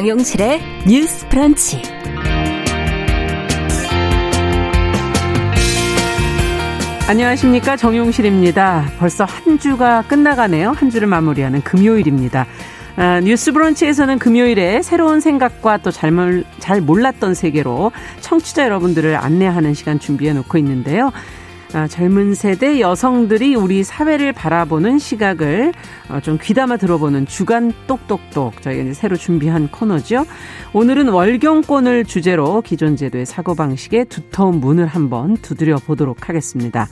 정용실의 뉴스 프런치. 안녕하십니까. 정용실입니다. 벌써 한 주가 끝나가네요. 한 주를 마무리하는 금요일입니다. 아, 뉴스 브런치에서는 금요일에 새로운 생각과 또잘잘 몰랐던 세계로 청취자 여러분들을 안내하는 시간 준비해 놓고 있는데요. 아, 젊은 세대 여성들이 우리 사회를 바라보는 시각을 어, 좀 귀담아 들어보는 주간 똑똑똑 저희가 이제 새로 준비한 코너죠. 오늘은 월경권을 주제로 기존 제도의 사고방식에 두터운 문을 한번 두드려 보도록 하겠습니다.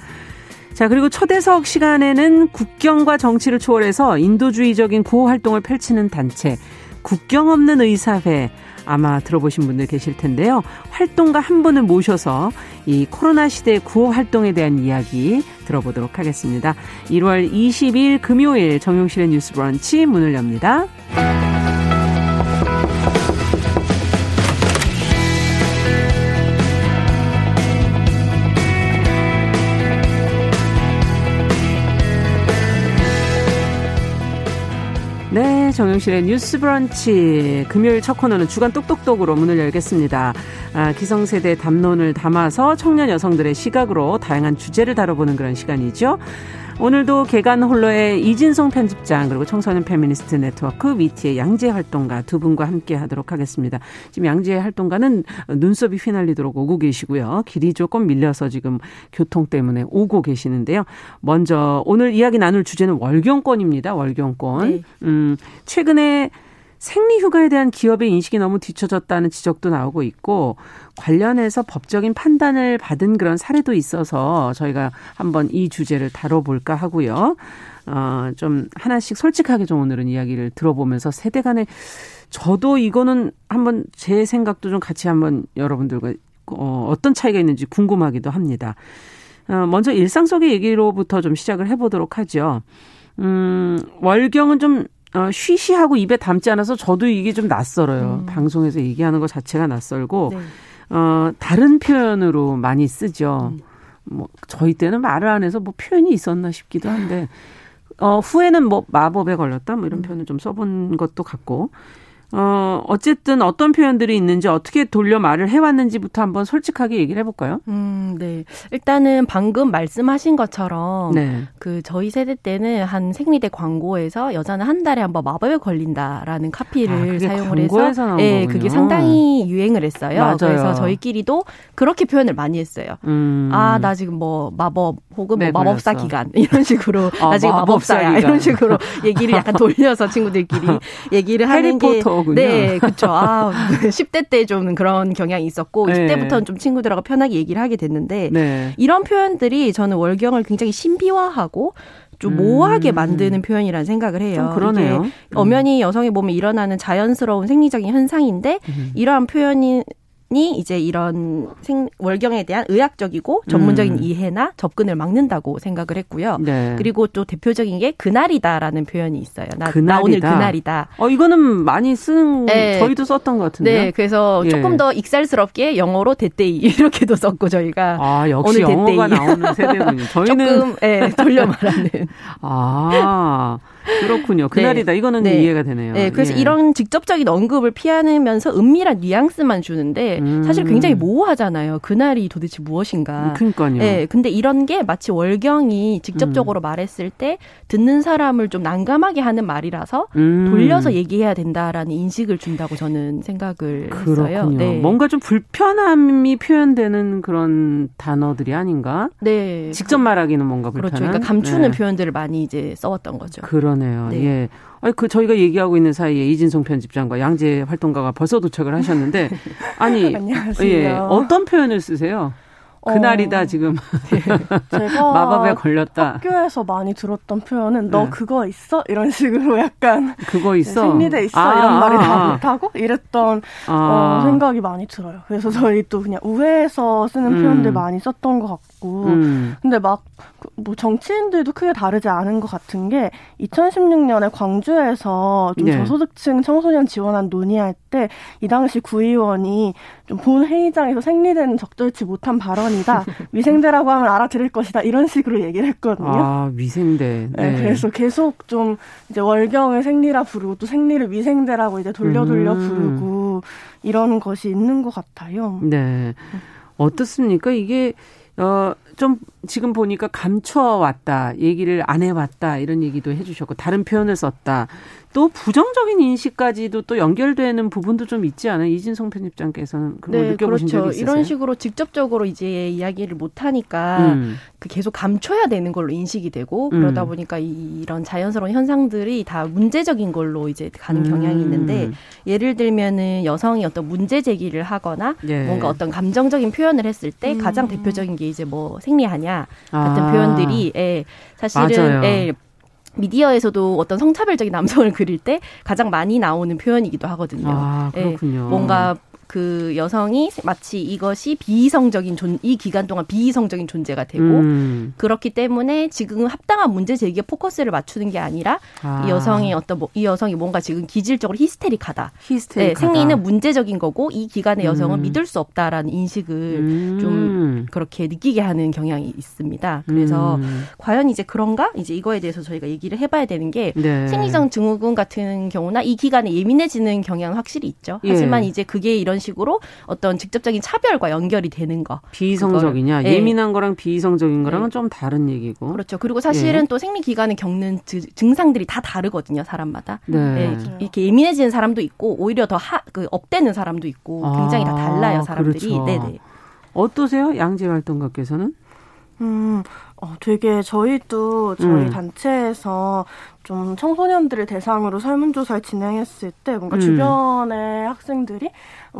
자, 그리고 초대석 시간에는 국경과 정치를 초월해서 인도주의적인 구호 활동을 펼치는 단체, 국경 없는 의사회, 아마 들어보신 분들 계실 텐데요. 활동가 한 분을 모셔서 이 코로나 시대 구호 활동에 대한 이야기 들어보도록 하겠습니다. 1월 22일 금요일 정용실의 뉴스 브런치 문을 엽니다. 정영실의 뉴스 브런치. 금요일 첫 코너는 주간 똑똑똑으로 문을 열겠습니다. 아, 기성세대 담론을 담아서 청년 여성들의 시각으로 다양한 주제를 다뤄보는 그런 시간이죠. 오늘도 계간 홀로의 이진성 편집장 그리고 청소년 페미니스트 네트워크 위티의 양재 활동가 두 분과 함께 하도록 하겠습니다. 지금 양재 활동가는 눈썹이 휘날리도록 오고 계시고요. 길이 조금 밀려서 지금 교통 때문에 오고 계시는데요. 먼저 오늘 이야기 나눌 주제는 월경권입니다. 월경권. 네. 음, 최근에 생리휴가에 대한 기업의 인식이 너무 뒤처졌다는 지적도 나오고 있고 관련해서 법적인 판단을 받은 그런 사례도 있어서 저희가 한번 이 주제를 다뤄볼까 하고요. 어, 좀 하나씩 솔직하게 좀 오늘은 이야기를 들어보면서 세대 간에 저도 이거는 한번 제 생각도 좀 같이 한번 여러분들과 어, 어떤 차이가 있는지 궁금하기도 합니다. 어, 먼저 일상 속의 얘기로부터 좀 시작을 해보도록 하죠. 음, 월경은 좀 어, 쉬쉬하고 입에 담지 않아서 저도 이게 좀 낯설어요. 음. 방송에서 얘기하는 것 자체가 낯설고, 네. 어, 다른 표현으로 많이 쓰죠. 음. 뭐, 저희 때는 말을 안 해서 뭐 표현이 있었나 싶기도 한데, 어, 후에는 뭐 마법에 걸렸다? 뭐 이런 음. 표현을 좀 써본 것도 같고, 어, 어쨌든 어떤 표현들이 있는지 어떻게 돌려 말을 해왔는지부터 한번 솔직하게 얘기를 해볼까요? 음, 네. 일단은 방금 말씀하신 것처럼 네. 그 저희 세대 때는 한 생리대 광고에서 여자는 한 달에 한 번 마법에 걸린다라는 카피를 아, 사용을 해서 네, 그게 상당히 유행을 했어요. 맞아요. 그래서 저희끼리도 그렇게 표현을 많이 했어요. 음. 아, 나 지금 뭐 마법 혹은 뭐 네, 마법사 걸렸어. 기간 이런 식으로 아, 나 지금 마법사야 마법사 이런 식으로 얘기를 약간 돌려서 친구들끼리 얘기를 하는 게. 네, 그렇죠. 아, 10대 때 좀 그런 경향이 있었고 네. 20대부터는 좀 친구들하고 편하게 얘기를 하게 됐는데 네. 이런 표현들이 저는 월경을 굉장히 신비화하고 좀 모호하게 음. 만드는 표현이라는 생각을 해요. 그러네요. 이게 엄연히 여성의 몸에 일어나는 자연스러운 생리적인 현상인데 음. 이러한 표현이 이 이제 이런 생, 월경에 대한 의학적이고 전문적인 음. 이해나 접근을 막는다고 생각을 했고요. 네. 그리고 또 대표적인 게 그날이다라는 표현이 있어요. 나, 그날이다. 나 오늘 그날이다. 어 이거는 많이 쓰는 네. 저희도 썼던 것 같은데요. 네, 그래서 예. 조금 더 익살스럽게 영어로 대데이 이렇게도 썼고 저희가 아 역시 오늘 영어가 나오는 세대군요. 저희는 조금 예, 돌려 말하는. 아. 그렇군요. 그날이다. 네. 이거는 네. 이해가 되네요. 네. 그래서 예. 이런 직접적인 언급을 피하면서 은밀한 뉘앙스만 주는데 음. 사실 굉장히 모호하잖아요. 그날이 도대체 무엇인가. 그러니까요. 네. 근데 이런 게 마치 월경이 직접적으로 음. 말했을 때 듣는 사람을 좀 난감하게 하는 말이라서 음. 돌려서 얘기해야 된다라는 인식을 준다고 저는 생각을 그렇군요. 했어요. 네. 뭔가 좀 불편함이 표현되는 그런 단어들이 아닌가? 네. 직접 말하기는 뭔가 불편한. 그렇죠. 그러니까 감추는 네. 표현들을 많이 이제 써왔던 거죠. 그런 그러네요. 네. 예. 아니, 그 저희가 얘기하고 있는 사이에 이진성 편집장과 양재 활동가가 벌써 도착을 하셨는데 아니 안녕하세요. 예. 어떤 표현을 쓰세요? 그날이다 어, 지금 네. 제가 마법에 걸렸다. 학교에서 많이 들었던 표현은 너 네. 그거 있어 이런 식으로 약간 그거 있어 생리대 있어 아, 이런 말이 아, 다 아. 못하고 이랬던 아. 어, 생각이 많이 들어요. 그래서 저희 또 그냥 우회해서 쓰는 음. 표현들 많이 썼던 것 같고 음. 근데 막 뭐 정치인들도 크게 다르지 않은 것 같은 게 2016년에 광주에서 좀 네. 저소득층 청소년 지원안 논의할 때 이 당시 구의원이 좀 본 회의장에서 생리대는 적절치 못한 발언 이 편이다. 위생대라고 하면 알아들을 것이다. 이런 식으로 얘기를 했거든요. 아, 위생대. 네. 네 그래서 계속 좀 이제 월경을 생리라 부르고 또 생리를 위생대라고 이제 돌려 돌려 음. 부르고 이런 것이 있는 것 같아요. 네. 어떻습니까? 이게 어, 좀 지금 보니까 감춰왔다, 얘기를 안 해왔다, 이런 얘기도 해주셨고, 다른 표현을 썼다. 또 부정적인 인식까지도 또 연결되는 부분도 좀 있지 않아요? 이진성 편집장께서는 그걸 네, 느껴보신 그렇죠. 적이 있으세요? 이런 식으로 직접적으로 이제 이야기를 못 하니까 음. 그 계속 감춰야 되는 걸로 인식이 되고 음. 그러다 보니까 이, 런 자연스러운 현상들이 다 문제적인 걸로 이제 가는 음. 경향이 있는데 예를 들면은 여성이 어떤 문제 제기를 하거나 예. 뭔가 어떤 감정적인 표현을 했을 때 음. 가장 대표적인 게 이제 뭐 생리하냐 같은 아. 표현들이 예, 사실은 예, 미디어에서도 어떤 성차별적인 남성을 그릴 때 가장 많이 나오는 표현이기도 하거든요. 아, 그렇군요. 예, 뭔가 그 여성이 마치 이것이 비이성적인 존, 이 기간 동안 비이성적인 존재가 되고 음. 그렇기 때문에 지금 합당한 문제 제기에 포커스를 맞추는 게 아니라 아. 이 여성이 어떤 뭐, 이 여성이 뭔가 지금 기질적으로 히스테릭하다. 히스테릭하다. 네, 생리는 문제적인 거고 이 기간의 여성은 음. 믿을 수 없다라는 인식을 음. 좀 그렇게 느끼게 하는 경향이 있습니다. 그래서 음. 과연 이제 그런가? 이제 이거에 대해서 저희가 얘기를 해봐야 되는 게 네. 생리적 증후군 같은 경우나 이 기간에 예민해지는 경향은 확실히 있죠. 하지만 예. 이제 그게 이런 이런 식으로 어떤 직접적인 차별과 연결이 되는 거. 비이성적이냐? 예. 예민한 거랑 비이성적인 거랑은 예. 좀 다른 얘기고. 그렇죠. 그리고 사실은 예. 또 생리 기간에 겪는 증상들이 다 다르거든요, 사람마다. 네. 예. 이렇게 예민해지는 사람도 있고 오히려 더 하, 그 업되는 사람도 있고 굉장히 아, 다 달라요, 사람들이. 그렇죠. 네네. 어떠세요? 양재 활동가께서는? 음, 어, 되게 저희도 저희 음. 단체에서 좀 청소년들을 대상으로 설문조사를 진행했을 때 뭔가 음. 주변의 학생들이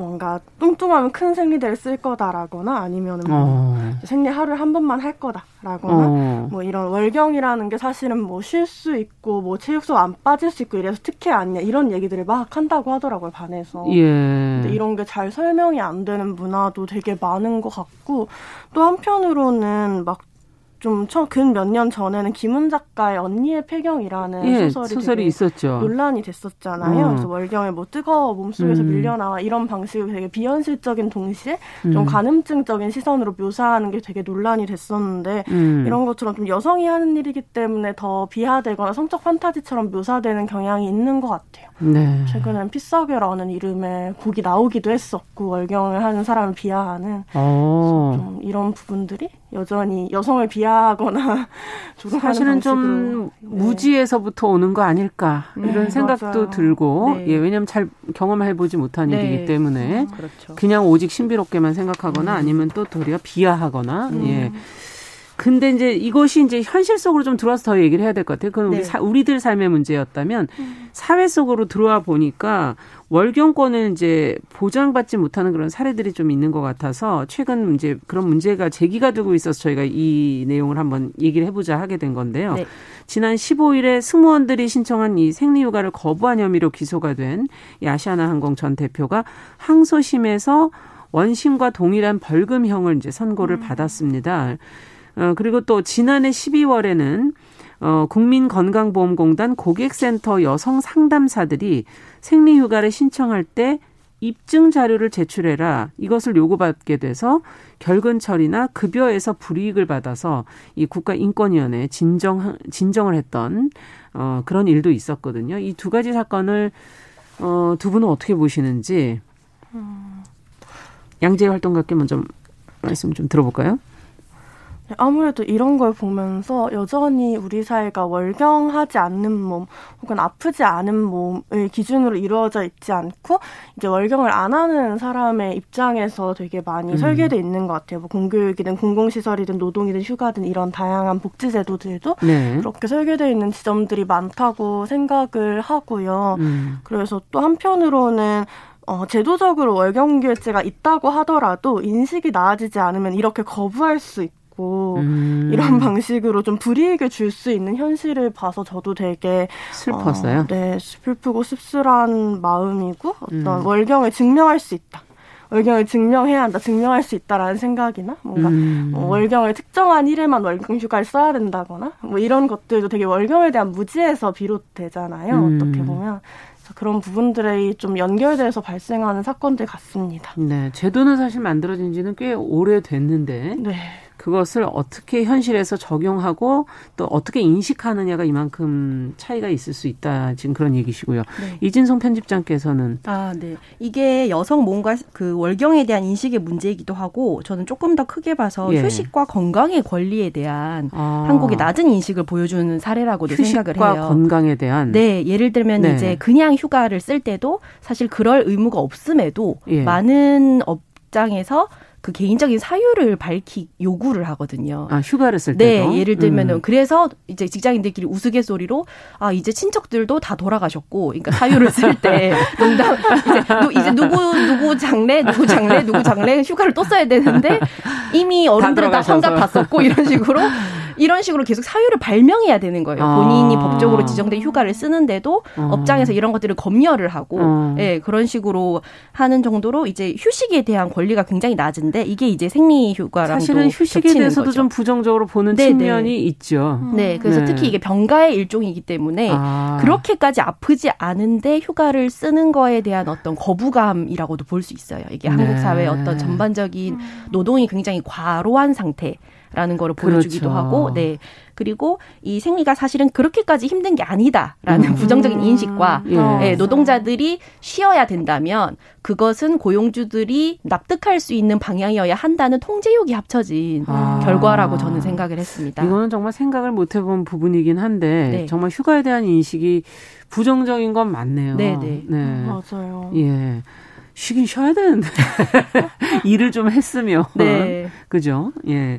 뭔가 뚱뚱하면 큰 생리대를 쓸 거다라거나 아니면은 뭐 어. 생리 하루에 한 번만 할 거다라거나 어. 뭐 이런 월경이라는 게 사실은 뭐 쉴 수 있고 뭐 체육소 안 빠질 수 있고 이래서 특혜 아니냐 이런 얘기들을 막 한다고 하더라고요 반에서 예. 근데 이런 게 잘 설명이 안 되는 문화도 되게 많은 것 같고 또 한편으로는 막 좀근 몇 년 전에는 김은 작가의 언니의 폐경이라는 예, 소설이, 소설이 있었죠. 논란이 됐었잖아요. 음. 그래서 월경에 뭐 뜨거워 몸속에서 음. 밀려나와 이런 방식을 되게 비현실적인 동시에 좀 음. 가늠증적인 시선으로 묘사하는 게 되게 논란이 됐었는데 음. 이런 것처럼 좀 여성이 하는 일이기 때문에 더 비하되거나 성적 판타지처럼 묘사되는 경향이 있는 것 같아요. 네. 최근엔 피싸게라는 이름의 곡이 나오기도 했었고 월경을 하는 사람을 비하하는 어. 좀 이런 부분들이 여전히 여성을 비하하거나 사실은 좀 네. 무지에서부터 오는 거 아닐까 이런 네, 생각도 맞아요. 들고 네. 예 왜냐하면 잘 경험해 보지 못한 네. 일이기 때문에 음, 그렇죠. 그냥 오직 신비롭게만 생각하거나 음. 아니면 또 도리어 비하하거나 음. 예. 근데 이제 이것이 이제 현실 속으로 좀 들어와서 더 얘기를 해야 될 것 같아요. 그건 우리 네. 사, 우리들 삶의 문제였다면 음. 사회 속으로 들어와 보니까 월경권을 이제 보장받지 못하는 그런 사례들이 좀 있는 것 같아서 최근 이제 그런 문제가 제기가 되고 있어서 저희가 이 내용을 한번 얘기를 해보자 하게 된 건데요. 네. 지난 15일에 승무원들이 신청한 이 생리휴가를 거부한 혐의로 기소가 된 아시아나 항공 전 대표가 항소심에서 원심과 동일한 벌금형을 이제 선고를 음. 받았습니다. 어, 그리고 또 지난해 12월에는 어, 국민건강보험공단 고객센터 여성 상담사들이 생리휴가를 신청할 때 입증 자료를 제출해라. 이것을 요구받게 돼서 결근 처리나 급여에서 불이익을 받아서 이 국가인권위원회에 진정 진정을 했던 어 그런 일도 있었거든요. 이 두 가지 사건을 어 두 분은 어떻게 보시는지 음. 양재 활동가께 먼저 말씀 좀 들어볼까요? 네, 아무래도 이런 걸 보면서 여전히 우리 사회가 월경하지 않는 몸 혹은 아프지 않은 몸을 기준으로 이루어져 있지 않고 이제 월경을 안 하는 사람의 입장에서 되게 많이 음. 설계돼 있는 것 같아요. 뭐 공교육이든 공공시설이든 노동이든 휴가든 이런 다양한 복지제도들도 네. 그렇게 설계돼 있는 지점들이 많다고 생각을 하고요. 음. 그래서 또 한편으로는 어, 제도적으로 월경결제가 있다고 하더라도 인식이 나아지지 않으면 이렇게 거부할 수 있고 있고 음. 이런 방식으로 좀 불이익을 줄 수 있는 현실을 봐서 저도 되게 슬펐어요. 어, 네, 슬프고 씁쓸한 마음이고 어떤 음. 월경을 증명할 수 있다. 월경을 증명해야 한다, 증명할 수 있다라는 생각이나 뭔가 음. 어, 월경을 특정한 일에만 월경 휴가를 써야 된다거나 뭐 이런 것들도 되게 월경에 대한 무지에서 비롯되잖아요. 음. 어떻게 보면 그런 부분들이 좀 연결돼서 발생하는 사건들 같습니다. 네, 제도는 사실 만들어진 지는 꽤 오래됐는데 네. 그것을 어떻게 현실에서 적용하고 또 어떻게 인식하느냐가 이만큼 차이가 있을 수 있다. 지금 그런 얘기시고요. 네. 이진성 편집장께서는 아, 네. 이게 여성 뭔가 그 월경에 대한 인식의 문제이기도 하고 저는 조금 더 크게 봐서 예. 휴식과 건강의 권리에 대한 아. 한국의 낮은 인식을 보여주는 사례라고도 생각을 해요. 휴식과 건강에 대한 네, 예를 들면 네. 이제 그냥 휴가를 쓸 때도 사실 그럴 의무가 없음에도 예. 많은 업장에서 그 개인적인 사유를 밝히길 요구를 하거든요. 아 휴가를 쓸 네, 때도. 네, 예를 들면은 음. 그래서 이제 직장인들끼리 우스갯소리로 아 이제 친척들도 다 돌아가셨고, 그러니까 사유를 쓸 때 농담 이제, 이제 누구 누구 장례 누구 장례 누구 장례 휴가를 또 써야 되는데 이미 어른들은 다 환갑 다 썼고 이런 식으로 이런 식으로 계속 사유를 발명해야 되는 거예요. 본인이 아. 법적으로 지정된 휴가를 쓰는데도 어. 업장에서 이런 것들을 검열을 하고, 어. 예, 그런 식으로 하는 정도로 이제 휴식에 대한 권리가 굉장히 낮은데 이게 이제 생리 휴가랑 사실은 휴식에 대해서도 거죠. 좀 부정적으로 보는 네네. 측면이 네. 있죠. 네, 그래서 네. 특히 이게 병가의 일종이기 때문에 아. 그렇게까지 아프지 않은데 휴가를 쓰는 거에 대한 어떤 거부감이라고도 볼 수 있어요. 이게 네. 한국 사회의 어떤 전반적인 노동이 굉장히 과로한 상태. 라는 거를 보여주기도 그렇죠. 하고, 네. 그리고 이 생리가 사실은 그렇게까지 힘든 게 아니다라는 음. 부정적인 인식과 예. 네, 노동자들이 쉬어야 된다면 그것은 고용주들이 납득할 수 있는 방향이어야 한다는 통제욕이 합쳐진 아. 결과라고 저는 생각을 했습니다. 이거는 정말 생각을 못 해본 부분이긴 한데 네. 정말 휴가에 대한 인식이 부정적인 건 맞네요. 네네. 네. 네. 맞아요. 예. 쉬긴 쉬어야 되는데 일을 좀 했으면 네. 그죠? 예.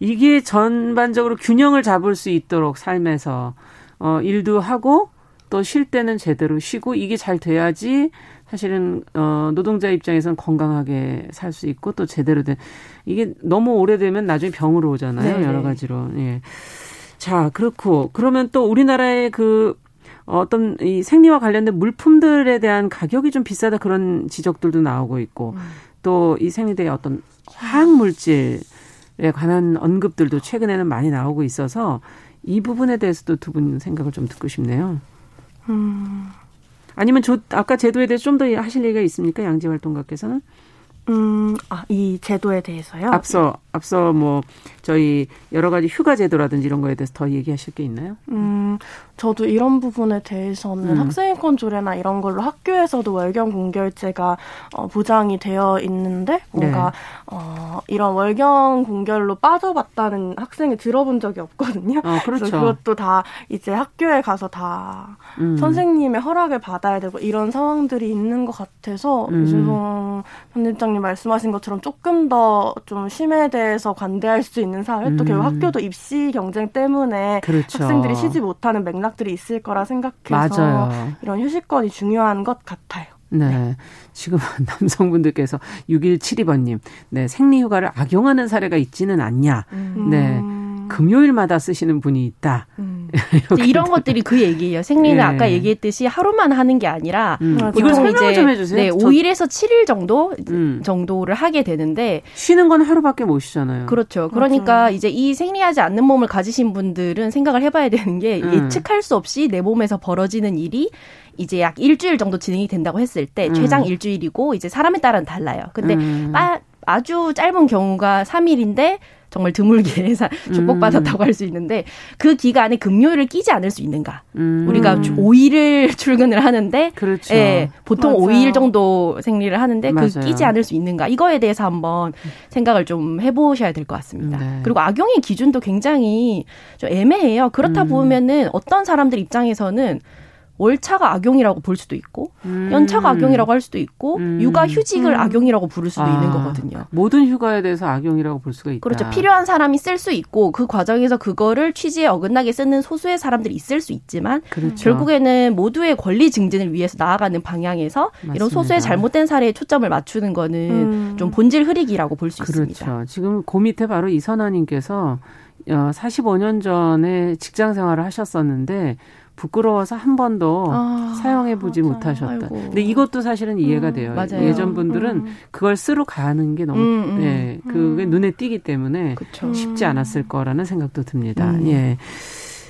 이게 전반적으로 균형을 잡을 수 있도록 삶에서 어 일도 하고 또 쉴 때는 제대로 쉬고 이게 잘 돼야지 사실은 어 노동자 입장에서는 건강하게 살 수 있고 또 제대로 된 이게 너무 오래되면 나중에 병으로 오잖아요. 네 여러 가지로. 예. 자, 그렇고 그러면 또 우리나라의 그 어떤 이 생리와 관련된 물품들에 대한 가격이 좀 비싸다 그런 지적들도 나오고 있고 음. 또이 생리대의 어떤 화학 물질 에 관한 언급들도 최근에는 많이 나오고 있어서 이 부분에 대해서도 두 분 생각을 좀 듣고 싶네요. 음. 아니면 저 아까 제도에 대해서 좀 더 하실 얘기가 있습니까? 양재 활동가께서는? 음, 아, 이 제도에 대해서요? 앞서, 앞서 뭐, 저희 여러 가지 휴가 제도라든지 이런 거에 대해서 더 얘기하실 게 있나요? 음, 저도 이런 부분에 대해서는 음. 학생인권 조례나 이런 걸로 학교에서도 월경 공결제가 어, 보장이 되어 있는데 뭔가 네. 어, 이런 월경 공결로 빠져봤다는 학생이 들어본 적이 없거든요. 어, 그렇죠. 그래서 그것도 다 이제 학교에 가서 다 음. 선생님의 허락을 받아야 되고 이런 상황들이 있는 것 같아서 음. 유진성 편집장 님 말씀하신 것처럼 조금 더 좀 심에 대해서 관대할 수 있는 사회 또 결국 음. 학교도 입시 경쟁 때문에 그렇죠. 학생들이 쉬지 못하는 맥락들이 있을 거라 생각해서 맞아요. 이런 휴식권이 중요한 것 같아요. 네. 네. 지금 남성분들께서 6172번님, 네, 생리휴가를 악용하는 사례가 있지는 않냐. 음. 네. 금요일마다 쓰시는 분이 있다. 음. 이런 것들이 그 얘기예요. 생리는 예. 아까 얘기했듯이 하루만 하는 게 아니라 음. 이걸 설명 좀 해주세요. 네, 5일에서 7일 정도 음. 정도를 하게 되는데 쉬는 건 하루밖에 못 쉬잖아요. 그렇죠. 그러니까 맞아. 이제 이 생리하지 않는 몸을 가지신 분들은 생각을 해봐야 되는 게 음. 예측할 수 없이 내 몸에서 벌어지는 일이 이제 약 일주일 정도 진행이 된다고 했을 때 음. 최장 일주일이고 이제 사람에 따라는 달라요. 근데 음. 빠, 아주 짧은 경우가 3일인데 정말 드물게 축복받았다고 음. 할수 있는데 그 기간에 금요일을 끼지 않을 수 있는가? 음. 우리가 5일을 출근을 하는데 그렇죠. 예, 보통 맞아요. 5일 정도 생리를 하는데 그 맞아요. 그 끼지 않을 수 있는가? 이거에 대해서 한번 생각을 좀 해보셔야 될 것 같습니다. 네. 그리고 악용의 기준도 굉장히 좀 애매해요. 그렇다 음. 보면은 어떤 사람들 입장에서는 월차가 악용이라고 볼 수도 있고 음. 연차가 악용이라고 할 수도 있고 음. 육아 휴직을 음. 악용이라고 부를 수도 아. 있는 거거든요. 모든 휴가에 대해서 악용이라고 볼 수가 있다. 그렇죠. 필요한 사람이 쓸 수 있고 그 과정에서 그거를 취지에 어긋나게 쓰는 소수의 사람들이 있을 수 있지만 그렇죠. 결국에는 모두의 권리 증진을 위해서 나아가는 방향에서 맞습니다. 이런 소수의 잘못된 사례에 초점을 맞추는 거는 음. 좀 본질 흐리기라고 볼 수 있습니다. 그렇죠. 지금 그 밑에 바로 이선아님께서 45년 어, 전에 직장 생활을 하셨었는데 부끄러워서 한 번도 아, 사용해 보지 못하셨다. 아이고. 근데 이것도 사실은 이해가 음, 돼요. 맞아요. 예전 분들은 음. 그걸 쓰러 가는 게 너무 음, 음. 예, 그게 음. 눈에 띄기 때문에 그쵸. 쉽지 않았을 거라는 생각도 듭니다. 음. 예.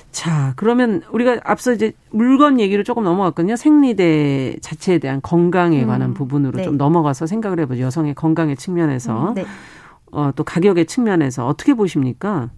자, 그러면 우리가 앞서 이제 물건 얘기를 조금 넘어갔거든요. 생리대 자체에 대한 건강에 음. 관한 음, 부분으로 네. 좀 넘어가서 생각을 해보죠. 여성의 건강의 측면에서. 음, 네. 어, 또 가격의 측면에서 어떻게 보십니까?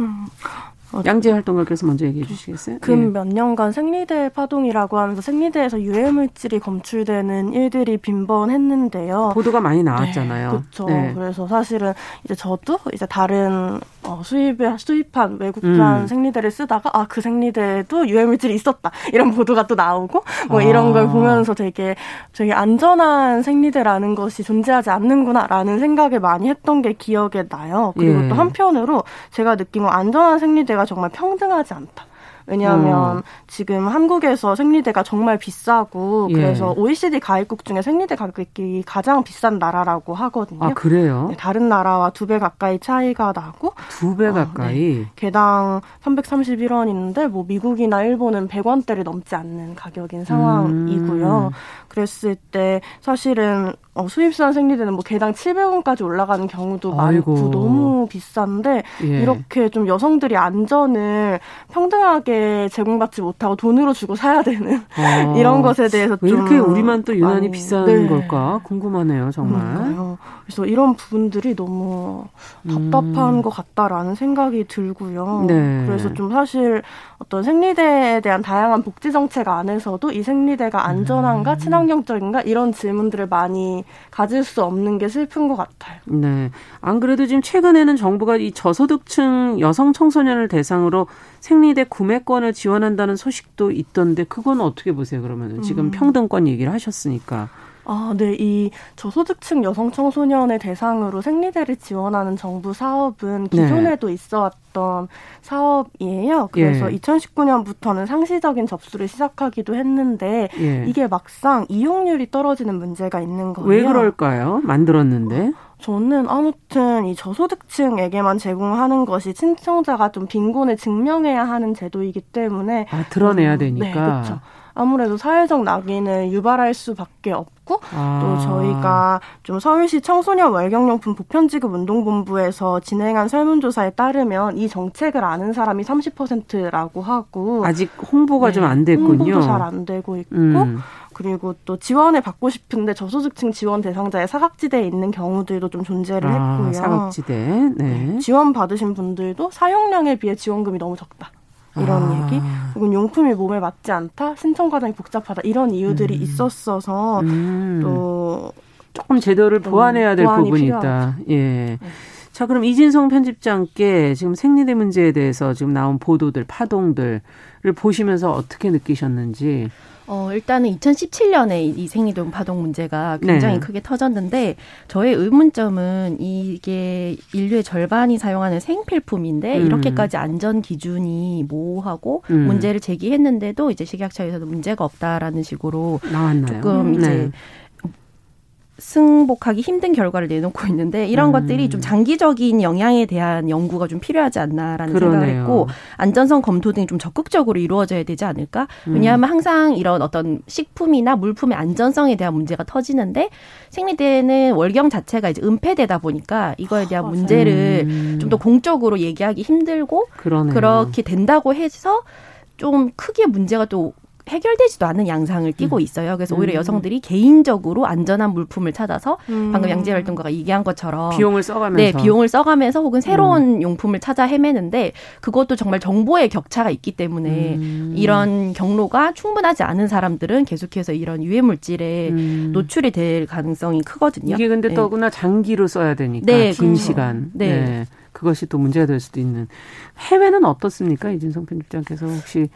음, 어, 양재 활동가께서 먼저 얘기해 주시겠어요? 근몇 예. 년간 생리대 파동이라고 하면서 생리대에서 유해 물질이 검출되는 일들이 빈번했는데요. 보도가 많이 나왔잖아요. 네, 그렇죠. 네. 그래서 사실은 이제 저도 이제 다른 어, 수입에 수입한 외국산 음. 생리대를 쓰다가 아 그 생리대에도 유해 물질이 있었다 이런 보도가 또 나오고 뭐 아. 이런 걸 보면서 되게 되게 안전한 생리대라는 것이 존재하지 않는구나라는 생각을 많이 했던 게 기억에 나요. 그리고 예. 또 한편으로 제가 느낀 건 안전한 생리대가 정말 평등하지 않다. 왜냐하면 음. 지금 한국에서 생리대가 정말 비싸고 예. 그래서 OECD 가입국 중에 생리대 가격이 가장 비싼 나라라고 하거든요. 아 그래요? 네, 다른 나라와 두 배 가까이 차이가 나고 두 배 가까이 어, 네. 개당 331원인데 뭐 미국이나 일본은 100원대를 넘지 않는 가격인 상황이고요. 음. 그랬을 때 사실은 어, 수입산 생리대는 뭐 개당 700원까지 올라가는 경우도 아이고. 많고 너무 비싼데 예. 이렇게 좀 여성들이 안전을 평등하게 제공받지 못하고 돈으로 주고 사야 되는 아. 이런 것에 대해서 왜 이렇게 우리만 또 유난히 많이, 비싼 네. 걸까 궁금하네요 정말. 그러니까요. 그래서 이런 부분들이 너무 답답한 음. 것 같다라는 생각이 들고요. 네. 그래서 좀 사실 어떤 생리대에 대한 다양한 복지 정책 안에서도 이 생리대가 안전한가 음. 친환경적인가 이런 질문들을 많이 가질 수 없는 게 슬픈 것 같아요. 네. 안 그래도 지금 최근에는 정부가 이 저소득층 여성 청소년을 대상으로 생리대 구매권을 지원한다는 소식도 있던데 그건 어떻게 보세요? 그러면 지금 음. 평등권 얘기를 하셨으니까. 아, 네. 이 저소득층 여성 청소년의 대상으로 생리대를 지원하는 정부 사업은 네. 기존에도 네. 있어 왔던 사업이에요. 그래서 예. 2019년부터는 상시적인 접수를 시작하기도 했는데 예. 이게 막상 이용률이 떨어지는 문제가 있는 거예요. 왜 그럴까요? 만들었는데. 저는 아무튼 이 저소득층에게만 제공하는 것이 신청자가 좀 빈곤을 증명해야 하는 제도이기 때문에 아 드러내야 음, 되니까. 네, 그렇죠. 아무래도 사회적 낙인을 유발할 수밖에 없고 아. 또 저희가 좀 서울시 청소년 월경용품 보편지급 운동본부에서 진행한 설문조사에 따르면 이 정책을 아는 사람이 30%라고 하고 아직 홍보가 네, 좀안 됐군요. 홍보도 잘 안 되고 있고 음. 그리고 또 지원을 받고 싶은데 저소득층 지원 대상자의 사각지대에 있는 경우들도 좀 존재를 아, 했고요. 사각지대. 네. 네. 지원 받으신 분들도 사용량에 비해 지원금이 너무 적다. 이런 아. 얘기 혹은 용품이 몸에 맞지 않다 신청 과정이 복잡하다 이런 이유들이 음. 있었어서 음. 또 조금 제도를 보완해야 될 부분이 필요하죠. 있다. 예. 네. 자, 그럼 이진성 편집장께 지금 생리대 문제에 대해서 지금 나온 보도들, 파동들을 보시면서 어떻게 느끼셨는지. 어, 일단은 2017년에 이 생리동 파동 문제가 굉장히 네. 크게 터졌는데 저의 의문점은 이게 인류의 절반이 사용하는 생필품인데 음. 이렇게까지 안전 기준이 모호하고 음. 문제를 제기했는데도 이제 식약처에서도 문제가 없다라는 식으로 나왔나요? 조금 이제 네. 승복하기 힘든 결과를 내놓고 있는데 이런 음. 것들이 좀 장기적인 영향에 대한 연구가 좀 필요하지 않나라는 그러네요. 생각을 했고 안전성 검토 등이 좀 적극적으로 이루어져야 되지 않을까? 음. 왜냐하면 항상 이런 어떤 식품이나 물품의 안전성에 대한 문제가 터지는데 생리대는 월경 자체가 이제 은폐되다 보니까 이거에 대한 문제를 음. 좀더 공적으로 얘기하기 힘들고 그러네요. 그렇게 된다고 해서 좀 크게 문제가 또 해결되지도 않는 양상을 띠고 음. 있어요. 그래서 오히려 음. 여성들이 개인적으로 안전한 물품을 찾아서 음. 방금 양재 활동가가 얘기한 것처럼 비용을 써가면서 네 비용을 써가면서 혹은 새로운 음. 용품을 찾아 헤매는데 그것도 정말 정보의 격차가 있기 때문에 음. 이런 경로가 충분하지 않은 사람들은 계속해서 이런 유해 물질에 음. 노출이 될 가능성이 크거든요. 이게 근데 네. 더구나 장기로 써야 되니까 네, 긴 그렇죠. 시간. 네. 네. 그것이 또 문제가 될 수도 있는 해외는 어떻습니까 이진성 편집장께서 혹시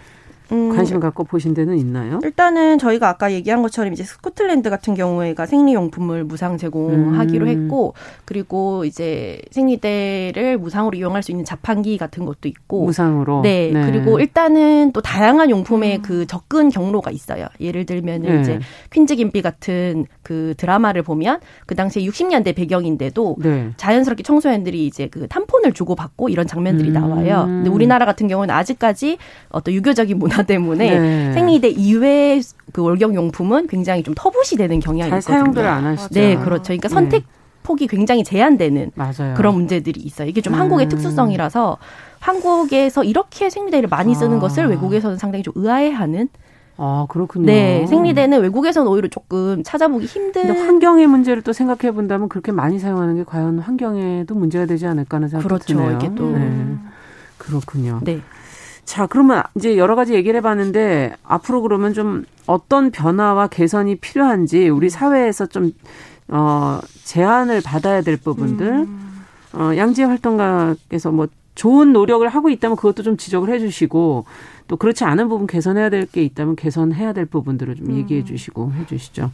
음, 관심 갖고 보신 데는 있나요? 일단은 저희가 아까 얘기한 것처럼 이제 스코틀랜드 같은 경우에가 생리용품을 무상 제공하기로 음. 했고 그리고 이제 생리대를 무상으로 이용할 수 있는 자판기 같은 것도 있고 무상으로 네, 네. 그리고 일단은 또 다양한 용품의 음. 그 접근 경로가 있어요. 예를 들면은 네. 이제 퀸즈 김비 같은 그 드라마를 보면 그 당시에 60년대 배경인데도 네. 자연스럽게 청소년들이 이제 그 탐폰을 주고 받고 이런 장면들이 음. 나와요. 근데 우리나라 같은 경우는 아직까지 어떤 유교적인 문화 때문에 네. 생리대 이외의 그 월경 용품은 굉장히 좀 터부시 되는 경향이 잘 있거든요. 사용들 안 하시죠. 네, 그렇죠. 그러니까 선택 폭이 굉장히 제한되는 맞아요. 그런 문제들이 있어요. 이게 좀 음. 한국의 특수성이라서 한국에서 이렇게 생리대를 많이 쓰는 아. 것을 외국에서는 상당히 좀 의아해하는 아, 그렇군요. 네, 생리대는 외국에서는 오히려 조금 찾아보기 힘든. 환경의 문제를 또 생각해 본다면 그렇게 많이 사용하는 게 과연 환경에도 문제가 되지 않을까 하는 생각이 그렇죠, 드네요. 이게 또. 네. 그렇군요. 네. 자, 그러면 이제 여러 가지 얘기를 해봤는데 앞으로 그러면 좀 어떤 변화와 개선이 필요한지 우리 사회에서 좀, 어, 제한을 받아야 될 부분들, 음. 어, 양지혜 활동가께서 뭐 좋은 노력을 하고 있다면 그것도 좀 지적을 해 주시고 또 그렇지 않은 부분 개선해야 될 게 있다면 개선해야 될 부분들을 좀 얘기해 음. 주시고 해 주시죠.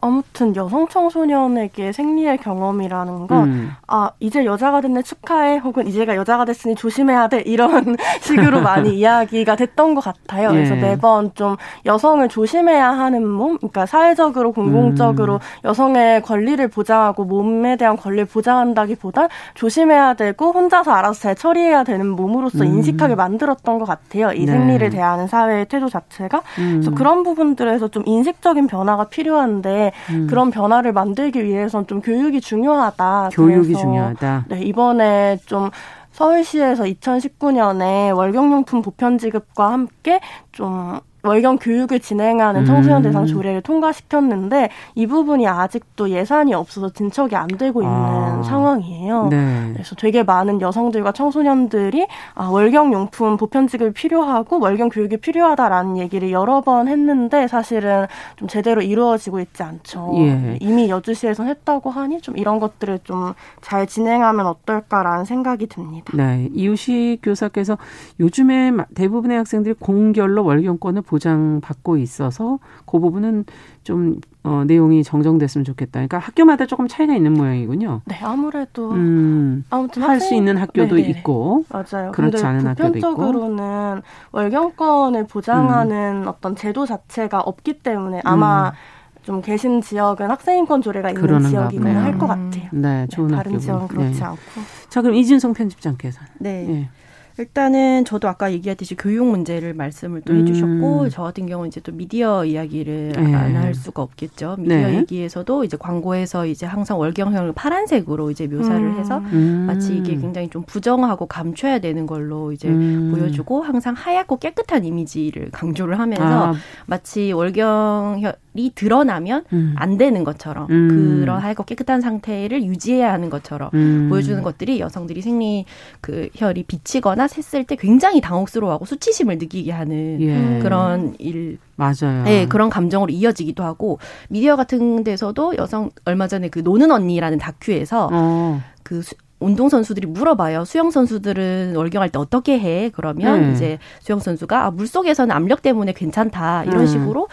아무튼 여성 청소년에게 생리의 경험이라는 건, 음. 아, 이제 여자가 됐네 축하해, 혹은 이제가 여자가 됐으니 조심해야 돼, 이런 식으로 많이 이야기가 됐던 것 같아요. 예. 그래서 매번 좀 여성을 조심해야 하는 몸, 그러니까 사회적으로, 공공적으로 음. 여성의 권리를 보장하고 몸에 대한 권리를 보장한다기보다 조심해야 되고 혼자서 알아서 잘 처리해야 되는 몸으로서 음. 인식하게 만들었던 것 같아요. 이 네. 생리를 대하는 사회의 태도 자체가. 그래서 음. 그런 부분들에서 좀 인식적인 변화가 필요한데, 음. 그런 변화를 만들기 위해선 좀 교육이 중요하다. 교육이 중요하다. 네, 이번에 좀 서울시에서 2019년에 월경용품 보편 지급과 함께 좀 월경 교육을 진행하는 청소년 대상 음. 조례를 통과시켰는데 이 부분이 아직도 예산이 없어서 진척이 안 되고 있는 아. 상황이에요. 네. 그래서 되게 많은 여성들과 청소년들이 아, 월경 용품 보편직을 필요하고 월경 교육이 필요하다라는 얘기를 여러 번 했는데 사실은 좀 제대로 이루어지고 있지 않죠. 예. 이미 여주시에서 했다고 하니 좀 이런 것들을 좀 잘 진행하면 어떨까라는 생각이 듭니다. 네. 이우식 교사께서 요즘에 대부분의 학생들이 공결로 월경권을 보 보장받고 있어서 그 부분은 좀 어, 내용이 정정됐으면 좋겠다. 그러니까 학교마다 조금 차이가 있는 모양이군요. 네, 아무래도 음, 아무튼 할 수 있는 학교도 네네. 있고 맞아요. 그렇지 않은 학교도 있고. 보편적으로는 월경권을 보장하는 음. 어떤 제도 자체가 없기 때문에 아마 음. 좀 계신 지역은 학생인권 조례가 있는 지역이거나 할 것 같아요. 네, 좋은 네, 다른 지역은 그렇지 네. 않고. 자, 그럼 이진성 편집장께서. 네. 네. 일단은 저도 아까 얘기했듯이 교육 문제를 말씀을 또 해주셨고 음. 저 같은 경우는 이제 또 미디어 이야기를 네. 안할 수가 없겠죠. 미디어 네. 얘기에서도 이제 광고에서 이제 항상 월경형을 파란색으로 이제 묘사를 음. 해서 마치 이게 굉장히 좀 부정하고 감춰야 되는 걸로 이제 음. 보여주고 항상 하얗고 깨끗한 이미지를 강조를 하면서 아. 마치 월경혈 이 드러나면 음. 안 되는 것처럼 음. 그런 하얗고 깨끗한 상태를 유지해야 하는 것처럼 음. 보여주는 것들이 여성들이 생리 그 혈이 비치거나 셌을 때 굉장히 당혹스러워하고 수치심을 느끼게 하는 예. 그런 일 맞아요. 네, 그런 감정으로 이어지기도 하고 미디어 같은 데서도 여성 얼마 전에 그 노는 언니라는 다큐에서 어. 그 수, 운동 선수들이 물어봐요. 수영 선수들은 월경할 때 어떻게 해? 그러면 음. 이제 수영 선수가 아, 물 속에서는 압력 때문에 괜찮다 이런 음. 식으로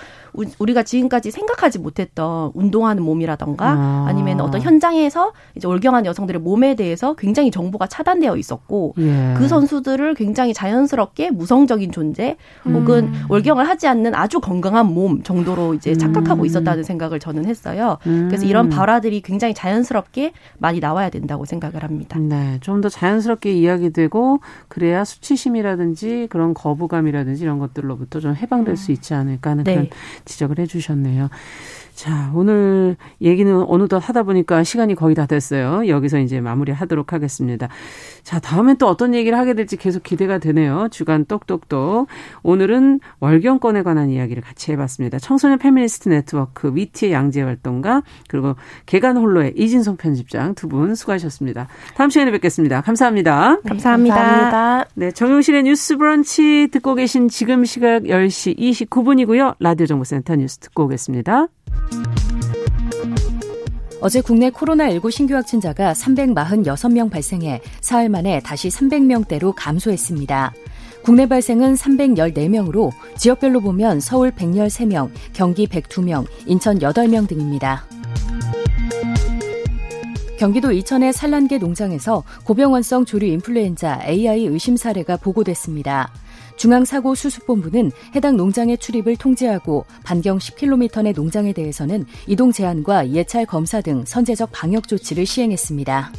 우리가 지금까지 생각하지 못했던 운동하는 몸이라던가 아. 아니면 어떤 현장에서 이제 월경한 여성들의 몸에 대해서 굉장히 정보가 차단되어 있었고 예. 그 선수들을 굉장히 자연스럽게 무성적인 존재 혹은 음. 월경을 하지 않는 아주 건강한 몸 정도로 이제 착각하고 음. 있었다는 생각을 저는 했어요. 그래서 이런 음. 발화들이 굉장히 자연스럽게 많이 나와야 된다고 생각을 합니다. 네, 좀 더 자연스럽게 이야기되고 그래야 수치심이라든지 그런 거부감이라든지 이런 것들로부터 좀 해방될 음. 수 있지 않을까 하는 네. 그런 지적을 해주셨네요. 자, 오늘 얘기는 어느덧 하다 보니까 시간이 거의 다 됐어요. 여기서 이제 마무리 하도록 하겠습니다. 자, 다음엔 또 어떤 얘기를 하게 될지 계속 기대가 되네요. 주간 똑똑똑. 오늘은 월경권에 관한 이야기를 같이 해봤습니다. 청소년 페미니스트 네트워크 위티의 양재 활동가 그리고 계간 홀로의 이진성 편집장 두 분 수고하셨습니다. 다음 시간에 뵙겠습니다. 감사합니다. 네, 감사합니다. 감사합니다. 네, 정용실의 뉴스 브런치 듣고 계신 지금 시각 10시 29분이고요. 라디오 정보센터 뉴스 듣고 오겠습니다. 어제 국내 코로나19 신규 확진자가 346명 발생해 사흘 만에 다시 300명대로 감소했습니다. 국내 발생은 314명으로 지역별로 보면 서울 113명, 경기 102명, 인천 8명 등입니다. 경기도 이천의 산란계 농장에서 고병원성 조류 인플루엔자 AI 의심 사례가 보고됐습니다. 중앙사고수습본부는 해당 농장의 출입을 통제하고 반경 10km 내 농장에 대해서는 이동 제한과 예찰 검사 등 선제적 방역 조치를 시행했습니다.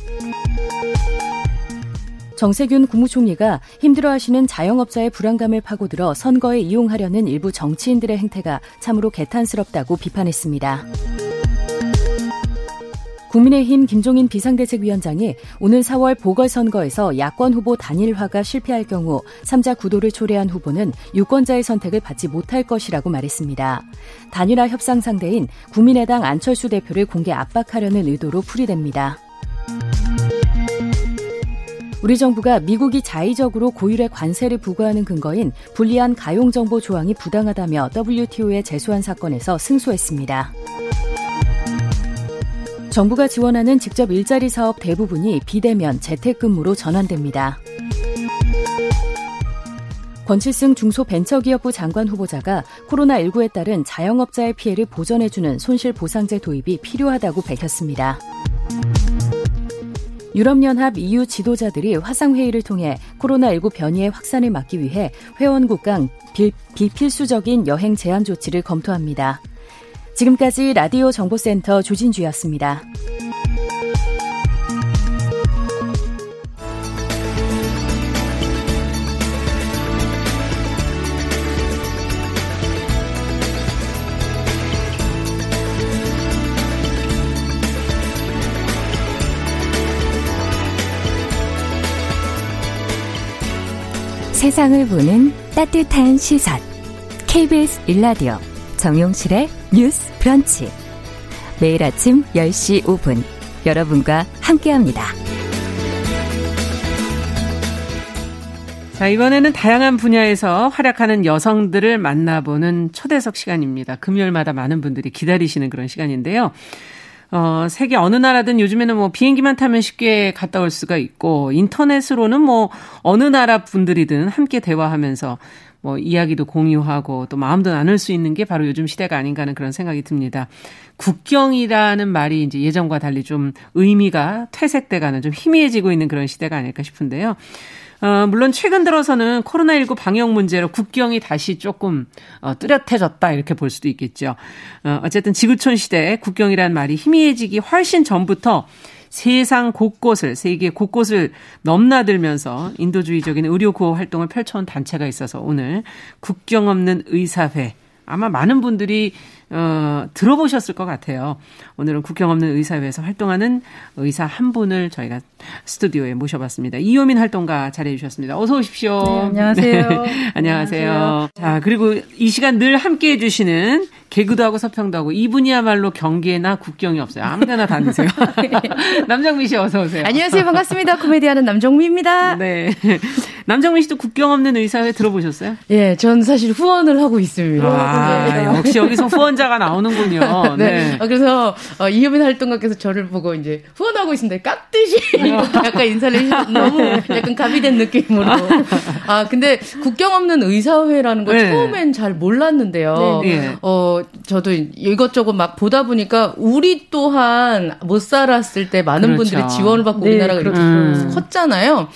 정세균 국무총리가 힘들어하시는 자영업자의 불안감을 파고들어 선거에 이용하려는 일부 정치인들의 행태가 참으로 개탄스럽다고 비판했습니다. 국민의힘 김종인 비상대책위원장이 오는 4월 보궐선거에서 야권 후보 단일화가 실패할 경우 3자 구도를 초래한 후보는 유권자의 선택을 받지 못할 것이라고 말했습니다. 단일화 협상 상대인 국민의당 안철수 대표를 공개 압박하려는 의도로 풀이됩니다. 우리 정부가 미국이 자의적으로 고율의 관세를 부과하는 근거인 불리한 가용 정보 조항이 부당하다며 WTO에 제소한 사건에서 승소했습니다. 정부가 지원하는 직접 일자리 사업 대부분이 비대면 재택근무로 전환됩니다. 권칠승 중소벤처기업부 장관 후보자가 코로나19에 따른 자영업자의 피해를 보전해주는 손실보상제 도입이 필요하다고 밝혔습니다. 유럽연합 EU 지도자들이 화상회의를 통해 코로나19 변이의 확산을 막기 위해 회원국 간 비필수적인 여행 제한 조치를 검토합니다. 지금까지 라디오 정보센터 조진주였습니다. 세상을 보는 따뜻한 시선. KBS 일라디오 정용실의 뉴스 브런치. 매일 아침 10시 5분 여러분과 함께합니다. 자, 이번에는 다양한 분야에서 활약하는 여성들을 만나보는 초대석 시간입니다. 금요일마다 많은 분들이 기다리시는 그런 시간인데요. 어, 세계 어느 나라든 요즘에는 뭐 비행기만 타면 쉽게 갔다 올 수가 있고 인터넷으로는 뭐 어느 나라 분들이든 함께 대화하면서 뭐 이야기도 공유하고 또 마음도 나눌 수 있는 게 바로 요즘 시대가 아닌가 하는 그런 생각이 듭니다. 국경이라는 말이 이제 예전과 달리 좀 의미가 퇴색돼가는 좀 희미해지고 있는 그런 시대가 아닐까 싶은데요. 어, 물론 최근 들어서는 코로나19 방역 문제로 국경이 다시 조금 어, 뚜렷해졌다 이렇게 볼 수도 있겠죠. 어, 어쨌든 지구촌 시대에 국경이란 말이 희미해지기 훨씬 전부터 세상 곳곳을 세계 곳곳을 넘나들면서 인도주의적인 의료 구호 활동을 펼쳐온 단체가 있어서 오늘 국경 없는 의사회 아마 많은 분들이 어, 들어보셨을 것 같아요. 오늘은 국경 없는 의사회에서 활동하는 의사 한 분을 저희가 스튜디오에 모셔봤습니다. 이효민 활동가 자리해 주셨습니다. 어서 오십시오. 네, 안녕하세요. 네, 안녕하세요. 안녕하세요. 자, 그리고 이 시간 늘 함께 해주시는 개그도 하고 서평도 하고 이분이야말로 경계나 국경이 없어요. 아무데나 다니세요. 남정미 씨 어서 오세요. 안녕하세요. 반갑습니다. 코미디하는 남정미입니다. 네. 남정미 씨도 국경 없는 의사회 들어보셨어요? 예, 전 사실 후원을 하고 있습니다. 아, 네. 역시 여기서 후원자 가 나오는군요. 네. 네. 아, 그래서 어, 이효민 활동가께서 저를 보고 이제 후원하고 있습니다. 깍듯이 약간 인사를 해주셔서 너무 약간 가비된 느낌으로. 아, 근데 국경 없는 의사회라는 거 네. 처음엔 잘 몰랐는데요. 네, 네. 어, 저도 이것저것 막 보다 보니까 우리 또한 못 살았을 때 많은 그렇죠. 분들이 지원을 받고 네, 우리나라가 그렇죠. 이렇게 음. 컸잖아요.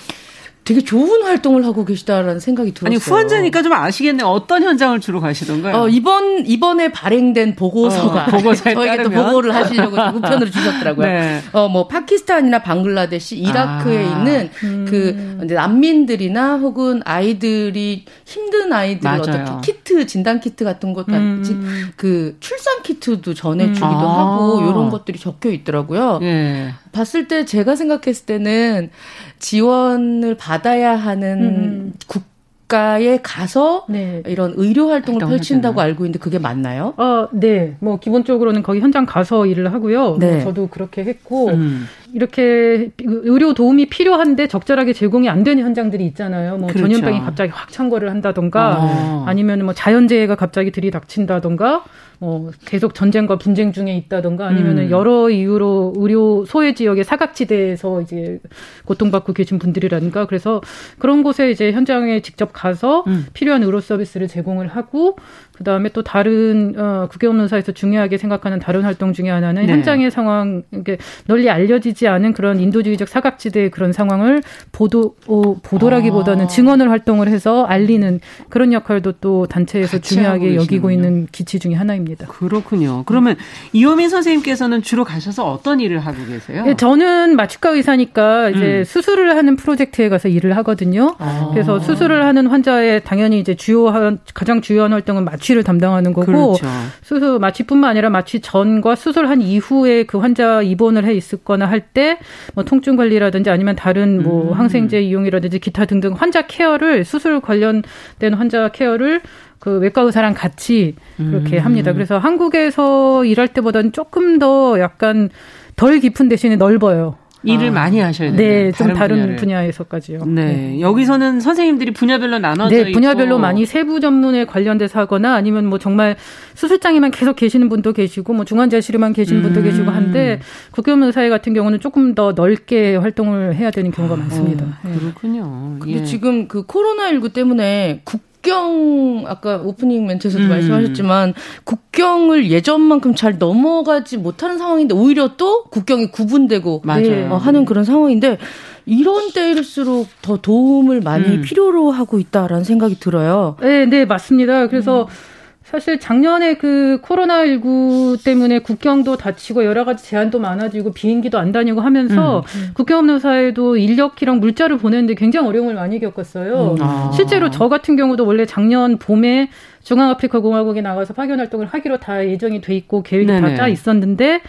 되게 좋은 활동을 하고 계시다라는 생각이 들었어요. 아니 후원자니까 좀 아시겠네요. 어떤 현장을 주로 가시던가요? 어, 이번 이번에 발행된 보고서가 어, 보고서에 저에게 또 보고를 하시려고 우편으로 주셨더라고요. 네. 어뭐 파키스탄이나 방글라데시, 이라크에 아, 있는 음. 그 난민들이나 혹은 아이들이 힘든 아이들 어떻게 키트 진단 키트 같은 것 음. 그 출산 키트도 전해주기도 음. 하고 이런 것들이 적혀 있더라고요. 네. 봤을 때 제가 생각했을 때는 지원을 받아야 하는 음. 국 국가에 가서 네. 이런 의료 활동을 펼친다고 알고 있는데 그게 맞나요? 어, 네. 뭐 기본적으로는 거기 현장 가서 일을 하고요. 네. 뭐 저도 그렇게 했고 음. 이렇게 의료 도움이 필요한데 적절하게 제공이 안 되는 현장들이 있잖아요. 뭐 그렇죠. 전염병이 갑자기 확 창궐을 한다던가 어. 아니면 뭐 자연재해가 갑자기 들이닥친다던가 뭐 계속 전쟁과 분쟁 중에 있다던가 아니면은 음. 여러 이유로 의료 소외 지역의 사각지대에서 이제 고통받고 계신 분들이라든가 그래서 그런 곳에 이제 현장에 직접 가서 음. 필요한 의료 서비스를 제공을 하고 그 다음에 또 다른 어, 국외 업무사에서 중요하게 생각하는 다른 활동 중에 하나는 네. 현장의 상황 이게 널리 알려지지 않은 그런 인도주의적 사각지대의 그런 상황을 보도 어, 보도라기보다는 아. 증언을 활동을 해서 알리는 그런 역할도 또 단체에서 중요하게 여기고 있는 기치 중의 하나입니다. 그렇군요. 그러면 이호민 선생님께서는 주로 가셔서 어떤 일을 하고 계세요? 네, 저는 마취과 의사니까 이제 음. 수술을 하는 프로젝트에 가서 일을 하거든요. 아. 그래서 수술을 하는 환자의 당연히 이제 주요 한 가장 주요한 활동은 마취 를 담당하는 거고 그렇죠. 수술 마취뿐만 아니라 마취 전과 수술한 이후에 그 환자 입원을 해 있었거나 할때 뭐 통증 관리라든지 아니면 다른 뭐 음. 항생제 이용이라든지 기타 등등 환자 케어를 수술 관련된 환자 케어를 그 외과 의사랑 같이 그렇게 음. 합니다. 그래서 한국에서 일할 때보다는 조금 더 약간 덜 깊은 대신에 넓어요. 일을 아. 많이 하셔야 돼요. 네, 좀 다른 분야에서까지요. 네. 네. 여기서는 선생님들이 분야별로 나눠져 네, 분야별로 있고. 많이 세부 전문에 관련돼서 하거나 아니면 뭐 정말 수술장에만 계속 계시는 분도 계시고 뭐 중환자실에만 계시는 분도 음. 계시고 한데 국교면 사회 같은 경우는 조금 더 넓게 활동을 해야 되는 경우가 아, 많습니다. 어, 그렇군요. 근데 예. 지금 그 코로나 19 때문에 국 국경 아까 오프닝 멘트에서도 음. 말씀하셨지만 국경을 예전만큼 잘 넘어가지 못하는 상황인데 오히려 또 국경이 구분되고 어, 하는 그런 상황인데 이런 때일수록 더 도움을 많이 음. 필요로 하고 있다라는 생각이 들어요. 네, 네 맞습니다. 그래서 음. 사실 작년에 그 코로나19 때문에 국경도 닫히고 여러 가지 제한도 많아지고 비행기도 안 다니고 하면서 음. 음. 국경 없는 사회도 인력이랑 물자를 보내는데 굉장히 어려움을 많이 겪었어요. 음. 아. 실제로 저 같은 경우도 원래 작년 봄에 중앙아프리카 공화국에 나가서 파견 활동을 하기로 다 예정이 돼 있고 계획이 다 짜 있었는데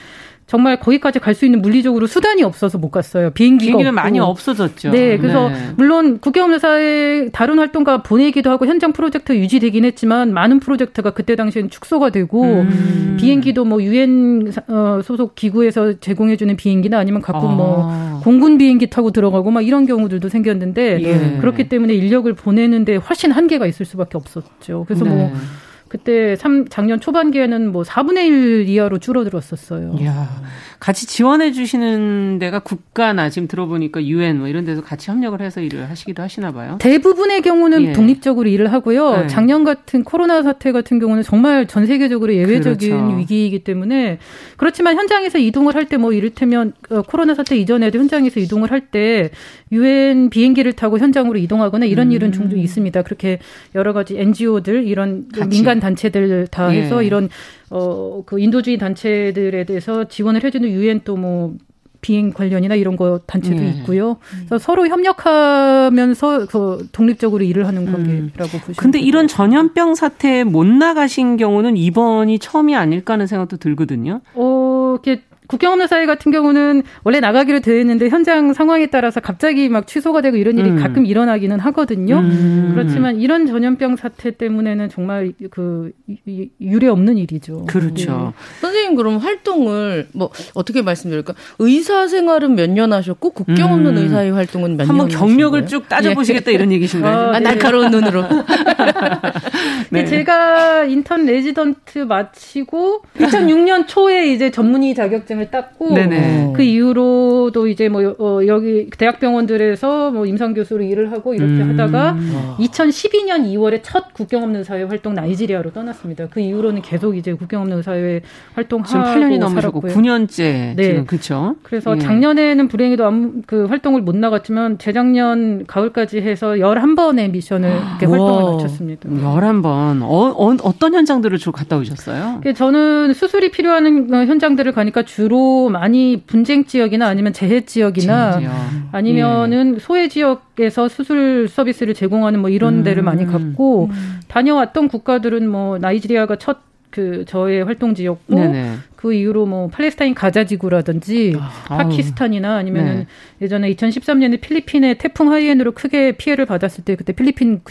정말 거기까지 갈 수 있는 물리적으로 수단이 없어서 못 갔어요. 비행기가 비행기는 많이 없어졌죠. 네, 그래서 네. 물론 국경사의 다른 활동가 보내기도 하고 현장 프로젝트 유지되긴 했지만 많은 프로젝트가 그때 당시에는 축소가 되고 음. 비행기도 뭐 유엔 어, 소속 기구에서 제공해주는 비행기나 아니면 뭐 아. 뭐 공군 비행기 타고 들어가고 막 이런 경우들도 생겼는데 예. 그렇기 때문에 인력을 보내는데 훨씬 한계가 있을 수밖에 없었죠. 그래서 뭐 네. 뭐 그때 3, 작년 초반기에는 뭐 4분의 1 이하로 줄어들었었어요. 이야, 같이 지원해 주시는 데가 국가나 지금 들어보니까 유엔 뭐 이런 데서 같이 협력을 해서 일을 하시기도 하시나 봐요. 대부분의 경우는 예. 독립적으로 일을 하고요. 네. 작년 같은 코로나 사태 같은 경우는 정말 전 세계적으로 예외적인 그렇죠. 위기이기 때문에 그렇지만 현장에서 이동을 할 때 뭐 이를테면 어, 코로나 사태 이전에도 현장에서 이동을 할 때 유엔 비행기를 타고 현장으로 이동하거나 이런 음. 일은 종종 있습니다. 그렇게 여러 가지 NGO들 이런 민간 민간 단체들 다 해서 예. 이런 어 그 인도주의 단체들에 대해서 지원을 해주는 유엔 또뭐 비행 관련이나 이런 거 단체도 예. 있고요. 그래서 서로 협력하면서 그 독립적으로 일을 하는 음. 관계라고 음. 보시면. 근데 이런 전염병 사태에 못 나가신 경우는 이번이 처음이 아닐까 하는 생각도 들거든요. 어, 이렇게 국경 없는 사회 같은 경우는 원래 나가기로 되어 있는데 현장 상황에 따라서 갑자기 막 취소가 되고 이런 일이 음. 가끔 일어나기는 하거든요. 음. 그렇지만 이런 전염병 사태 때문에는 정말 그 유례 없는 일이죠. 그렇죠. 네. 선생님 그럼 활동을 뭐 어떻게 말씀드릴까? 의사 생활은 몇 년 하셨고 국경 없는 음. 의사의 활동은 몇 년? 한번 경력을 쭉 따져 보시겠다 예. 이런 얘기신가요? 어, 아, 날카로운 눈으로. 네. 제가 인턴 레지던트 마치고 2006년 초에 이제 전문의 자격증 자격증을 땄고 네네. 그 이후로도 이제 뭐 어, 여기 대학병원들에서 뭐 임상 교수로 일을 하고 이렇게 음. 하다가 2012년 2월에 첫 국경 없는 사회 활동 나이지리아로 떠났습니다. 그 이후로는 계속 이제 국경 없는 사회 활동하고 지금 8년이 넘으시고 9년째 네. 지금 그렇죠. 그래서 예. 작년에는 불행히도 아무 그 활동을 못 나갔지만 재작년 가을까지 해서 11번의 미션을 이렇게 활동을 마쳤습니다. 11번. 어, 어, 어 떤 현장들을 주로 갔다 오셨어요? 저는 수술이 필요한 현장들을 가니까 주 주로 많이 분쟁 지역이나 아니면 재해 지역이나 지역. 아니면은 예. 소외 지역에서 수술 서비스를 제공하는 뭐 이런 음. 데를 많이 갔고 음. 다녀왔던 국가들은 뭐 나이지리아가 첫 그 저의 활동지였고 네네. 그 이후로 뭐 팔레스타인 가자 지구라든지 아, 파키스탄이나 아니면은 네. 예전에 2013년에 필리핀에 태풍 하이옌으로 크게 피해를 받았을 때 그때 필리핀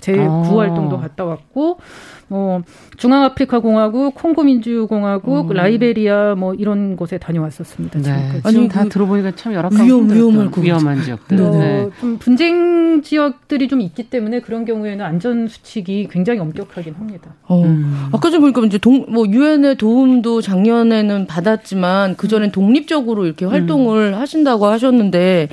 활동도 아. 갔다 왔고 뭐 중앙아프리카 공화국, 콩고 민주공화국, 음. 라이베리아 뭐 이런 곳에 다녀왔었습니다. 네. 아니 다 그 들어보니까 참 열악한 위험 위험할 위험한 지역들. 네. 네. 좀 분쟁 지역들이 좀 있기 때문에 그런 경우에는 안전 수칙이 굉장히 엄격하긴 합니다. 어. 음. 아까 좀 보니까 이제 동, 뭐 유엔의 도움도 작년에는 받았지만 그 전엔 음. 독립적으로 이렇게 활동을 음. 하신다고 하셨는데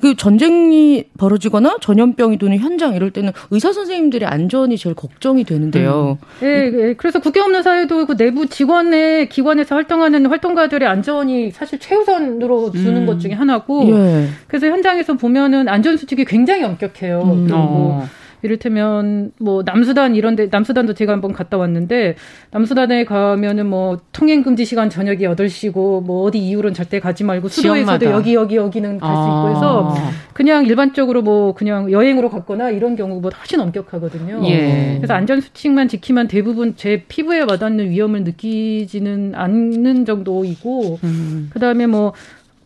그 전쟁이 벌어지거나 전염병이 도는 현장 이럴 때는 의사 선생님들의 안전이 제일 걱정이 되는데요. 음. 예, 예, 그래서 국경 없는 사회도 그 내부 직원의 기관에서 활동하는 활동가들의 안전이 사실 최우선으로 두는 음. 것 중에 하나고. 예. 그래서 현장에서 보면은 안전 수칙이 굉장히 엄격해요. 음. 어. 이를테면 뭐 남수단 이런데 남수단도 제가 한번 갔다 왔는데 남수단에 가면은 뭐 통행 금지 시간 저녁이 8시고 뭐 어디 이후로는 절대 가지 말고 수도에서도 지역마다. 여기 여기 여기는 갈수 있고 해서 아. 그냥 일반적으로 뭐 그냥 여행으로 갔거나 이런 경우보다 훨씬 엄격하거든요. 예. 그래서 안전 수칙만 지키면 대부분 제 피부에 와닿는 위험을 느끼지는 않는 정도이고 음. 그다음에 뭐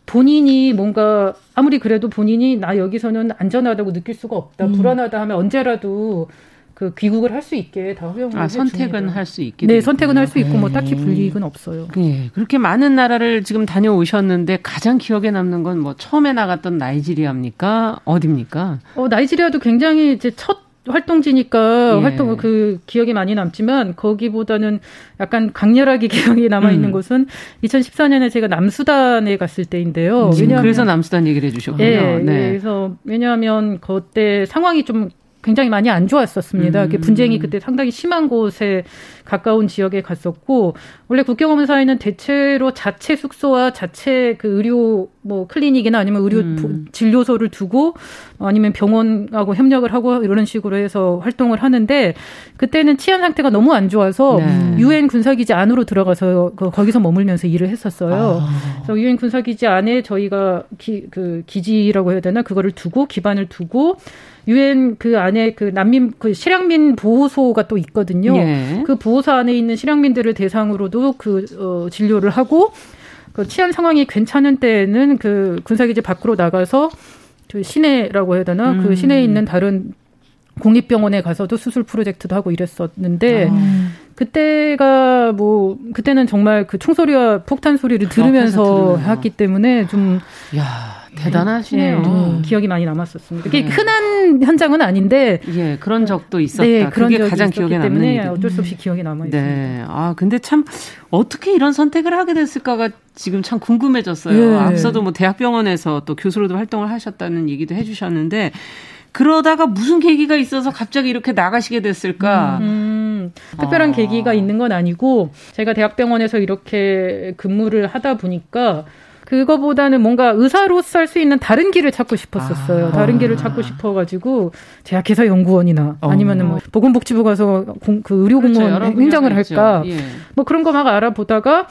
본인이 뭔가 아무리 그래도 본인이 나 여기서는 안전하다고 느낄 수가 없다, 음. 불안하다 하면 언제라도 그 귀국을 할 수 있게 다 허용을 아, 선택은 할 수 있게 네, 선택은 할 수 있고 뭐 딱히 네. 불이익은 없어요. 네, 그렇게 많은 나라를 지금 다녀오셨는데 가장 기억에 남는 건 뭐 처음에 나갔던 나이지리아입니까? 어디입니까? 어, 나이지리아도 굉장히 이제 첫 활동지니까 예. 활동 그 기억이 많이 남지만 거기보다는 약간 강렬하게 기억이 남아 있는 음. 곳은 2014년에 제가 남수단에 갔을 때인데요. 음, 왜냐하면 그래서 남수단 얘기를 해주셨군요. 예, 네. 그래서 왜냐하면 그때 상황이 좀 굉장히 많이 안 좋았었습니다. 음. 분쟁이 그때 상당히 심한 곳에 가까운 지역에 갔었고 원래 국경검 사회는 대체로 자체 숙소와 자체 그 의료 뭐 클리닉이나 아니면 의료 음. 진료소를 두고 아니면 병원하고 협력을 하고 이런 식으로 해서 활동을 하는데 그때는 치안 상태가 너무 안 좋아서 네. 유엔 네. 군사기지 안으로 들어가서 그 거기서 머물면서 일을 했었어요. 아. 그래서 유엔 군사기지 안에 저희가 기, 그 기지라고 해야 되나 그거를 두고 기반을 두고 유엔 그 안에 그 난민 그 실향민 보호소가 또 있거든요. 예. 그 보호소 안에 있는 실향민들을 대상으로도 그 어, 진료를 하고 그 치안 상황이 괜찮은 때에는 그 군사기지 밖으로 나가서 그 시내라고 해야 되나 그 음. 그 시내에 있는 다른 공립병원에 가서도 수술 프로젝트도 하고 이랬었는데 아. 그때가 뭐 그때는 정말 그 총소리와 폭탄 소리를 들으면서 했기 때문에 좀 야. 대단하시네요. 네, 기억이 많이 남았었습니다. 네. 흔한 현장은 아닌데 예, 그런 적도 있었다. 네, 그런 그게 가장 기억에 남는 때문에 어쩔 수 없이 기억이 남아 있습니다. 네. 아, 근데 참 어떻게 이런 선택을 하게 됐을까가 지금 참 궁금해졌어요. 예. 앞서도 뭐 대학병원에서 또 교수로도 활동을 하셨다는 얘기도 해 주셨는데 그러다가 무슨 계기가 있어서 갑자기 이렇게 나가시게 됐을까? 음, 특별한 아. 계기가 있는 건 아니고 제가 대학병원에서 이렇게 근무를 하다 보니까 그거보다는 뭔가 의사로서 할 수 있는 다른 길을 찾고 싶었었어요. 아. 다른 길을 찾고 싶어가지고 제약회사 연구원이나 어. 아니면은 뭐 보건복지부 가서 공, 그 의료공무원 그렇죠. 행정을 할까 예. 뭐 그런 거 막 알아보다가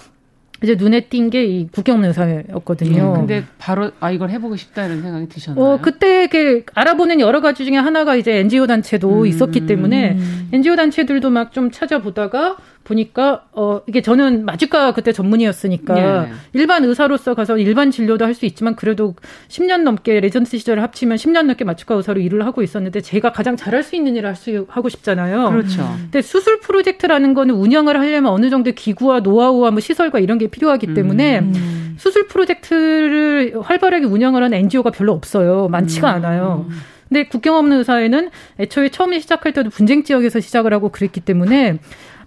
이제 눈에 띈 게 이 국경없는 사회였거든요. 예, 근데 바로 아 이걸 해보고 싶다 이런 생각이 드셨나요? 어 그때 그 알아보는 여러 가지 중에 하나가 이제 NGO 단체도 음. 있었기 때문에 NGO 단체들도 막 좀 찾아보다가 보니까 어 이게 저는 마취과 그때 전문의였으니까 네. 일반 의사로서 가서 일반 진료도 할 수 있지만 그래도 10년 넘게 레지던트 시절을 합치면 10년 넘게 마취과 의사로 일을 하고 있었는데 제가 가장 잘할 수 있는 일을 할 수 하고 싶잖아요. 그렇죠. 근데 수술 프로젝트라는 거는 운영을 하려면 어느 정도 기구와 노하우와 뭐 시설과 이런 게 필요하기 때문에 음. 수술 프로젝트를 활발하게 운영을 하는 NGO가 별로 없어요. 많지가 음. 않아요. 근데 국경 없는 의사회는 애초에 처음에 시작할 때도 분쟁 지역에서 시작을 하고 그랬기 때문에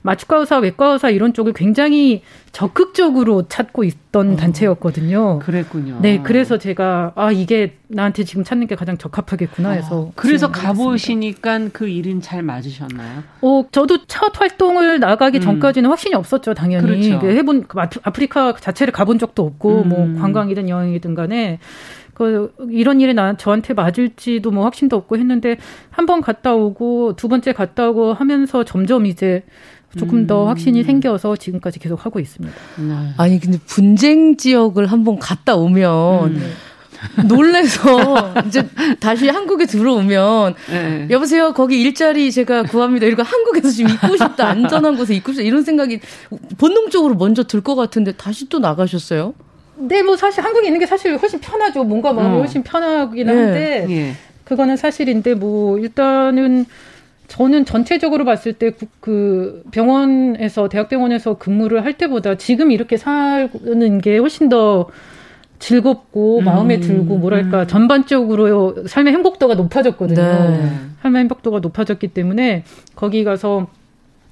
마취과 의사, 외과 의사 이런 쪽을 굉장히 적극적으로 찾고 있던 어, 단체였거든요. 그랬군요. 네, 그래서 제가 아 이게 나한테 지금 찾는 게 가장 적합하겠구나 해서 어, 그래서 가보시니까 그 일은 잘 맞으셨나요? 어, 저도 첫 활동을 나가기 음. 전까지는 확신이 없었죠, 당연히. 그렇죠. 그 해본 그 아프리카 자체를 가본 적도 없고 뭐 음. 뭐 관광이든 여행이든 간에 그 이런 일이 나 저한테 맞을지도 뭐 확신도 없고 했는데 한 번 갔다 오고 두 번째 갔다 오고 하면서 점점 이제 조금 음. 더 확신이 생겨서 지금까지 계속 하고 있습니다. 네. 아니 근데 분쟁 지역을 한번 갔다 오면 음. 놀래서 이제 다시 한국에 들어오면 네. 여보세요 거기 일자리 제가 구합니다 이러고 한국에서 지금 있고 싶다 안전한 곳에 있고 싶다 이런 생각이 본능적으로 먼저 들 것 같은데 다시 또 나가셨어요? 네, 뭐 사실 한국에 있는 게 사실 훨씬 편하죠. 뭔가 마음이 어. 훨씬 편하긴 한데 네. 그거는 사실인데 뭐 일단은 저는 전체적으로 봤을 때 그 병원에서 대학병원에서 근무를 할 때보다 지금 이렇게 사는 게 훨씬 더 즐겁고 음. 마음에 들고 뭐랄까 음. 전반적으로 삶의 행복도가 높아졌거든요. 네. 삶의 행복도가 높아졌기 때문에 거기 가서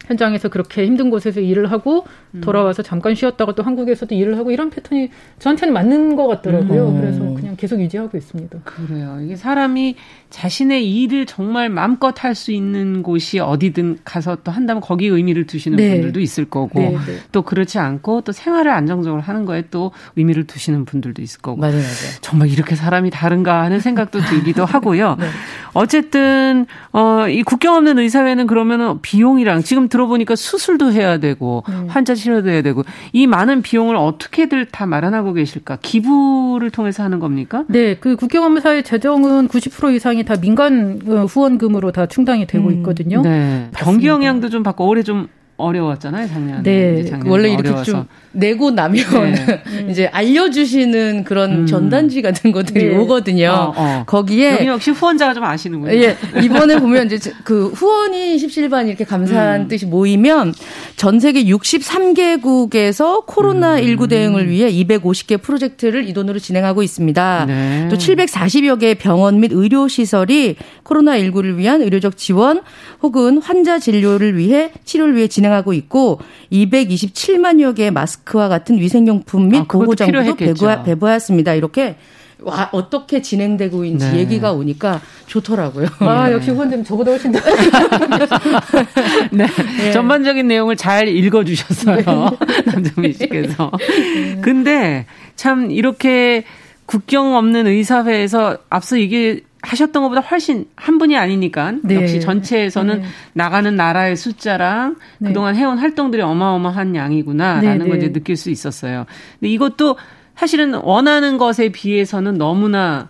현장에서 그렇게 힘든 곳에서 일을 하고 음. 돌아와서 잠깐 쉬었다가 또 한국에서도 일을 하고 이런 패턴이 저한테는 맞는 것 같더라고요. 음. 그래서 그냥 계속 유지하고 있습니다. 그래요. 이게 사람이 자신의 일을 정말 마음껏 할 수 있는 곳이 어디든 가서 또 한다면 거기에 의미를 두시는 네. 분들도 있을 거고 네, 네. 또 그렇지 않고 또 생활을 안정적으로 하는 거에 또 의미를 두시는 분들도 있을 거고 맞아요, 맞아요. 정말 이렇게 사람이 다른가 하는 생각도 들기도 하고요. 네. 어쨌든 어, 이 국경 없는 의사회는 그러면은 비용이랑 지금 들어보니까 수술도 해야 되고 네. 환자 해야 되고 이 많은 비용을 어떻게들 다 마련하고 계실까? 기부를 통해서 하는 겁니까? 네, 그 사회 재정은 90% 이상이 다 민간 어, 후원금으로 다 충당이 되고 음. 있거든요. 네. 경기 영향도 좀 받고 올해 좀 어려웠잖아요, 작년에. 네. 작년에 원래 이렇게 어려워서. 좀 내고 나면 네. 이제 알려주시는 그런 음. 전단지 같은 것들이 네. 오거든요. 어, 어. 거기에 여기 역시 후원자가 좀 아시는군요. 예, 이번에 보면 이제 그 후원이 십실반 이렇게 감사한 음. 뜻이 모이면 전 세계 63개국에서 코로나 19 음. 대응을 위해 250개 프로젝트를 이 돈으로 진행하고 있습니다. 네. 또 740여 개의 병원 및 의료 시설이 코로나 19를 위한 의료적 지원 혹은 환자 진료를 위해 치료를 위해 진행하고 있고 227만여 개의 마스크 마스크와 같은 위생용품 및 아, 보호 정보도 배부하, 배부하였습니다. 이렇게 와, 어떻게 진행되고 있는지 네. 얘기가 오니까 좋더라고요. 아, 네. 역시 후원님 저보다 훨씬 더. 네. 네. 전반적인 내용을 잘 읽어주셨어요. 네. 남정미 씨께서. 네. 근데 참 이렇게 국경 없는 의사회에서 앞서 이게 하셨던 것보다 훨씬 한 분이 아니니까 네. 역시 전체에서는 네. 나가는 나라의 숫자랑 네. 그동안 해온 활동들이 어마어마한 양이구나라는 네, 걸 이제 네. 느낄 수 있었어요. 근데 이것도 사실은 원하는 것에 비해서는 너무나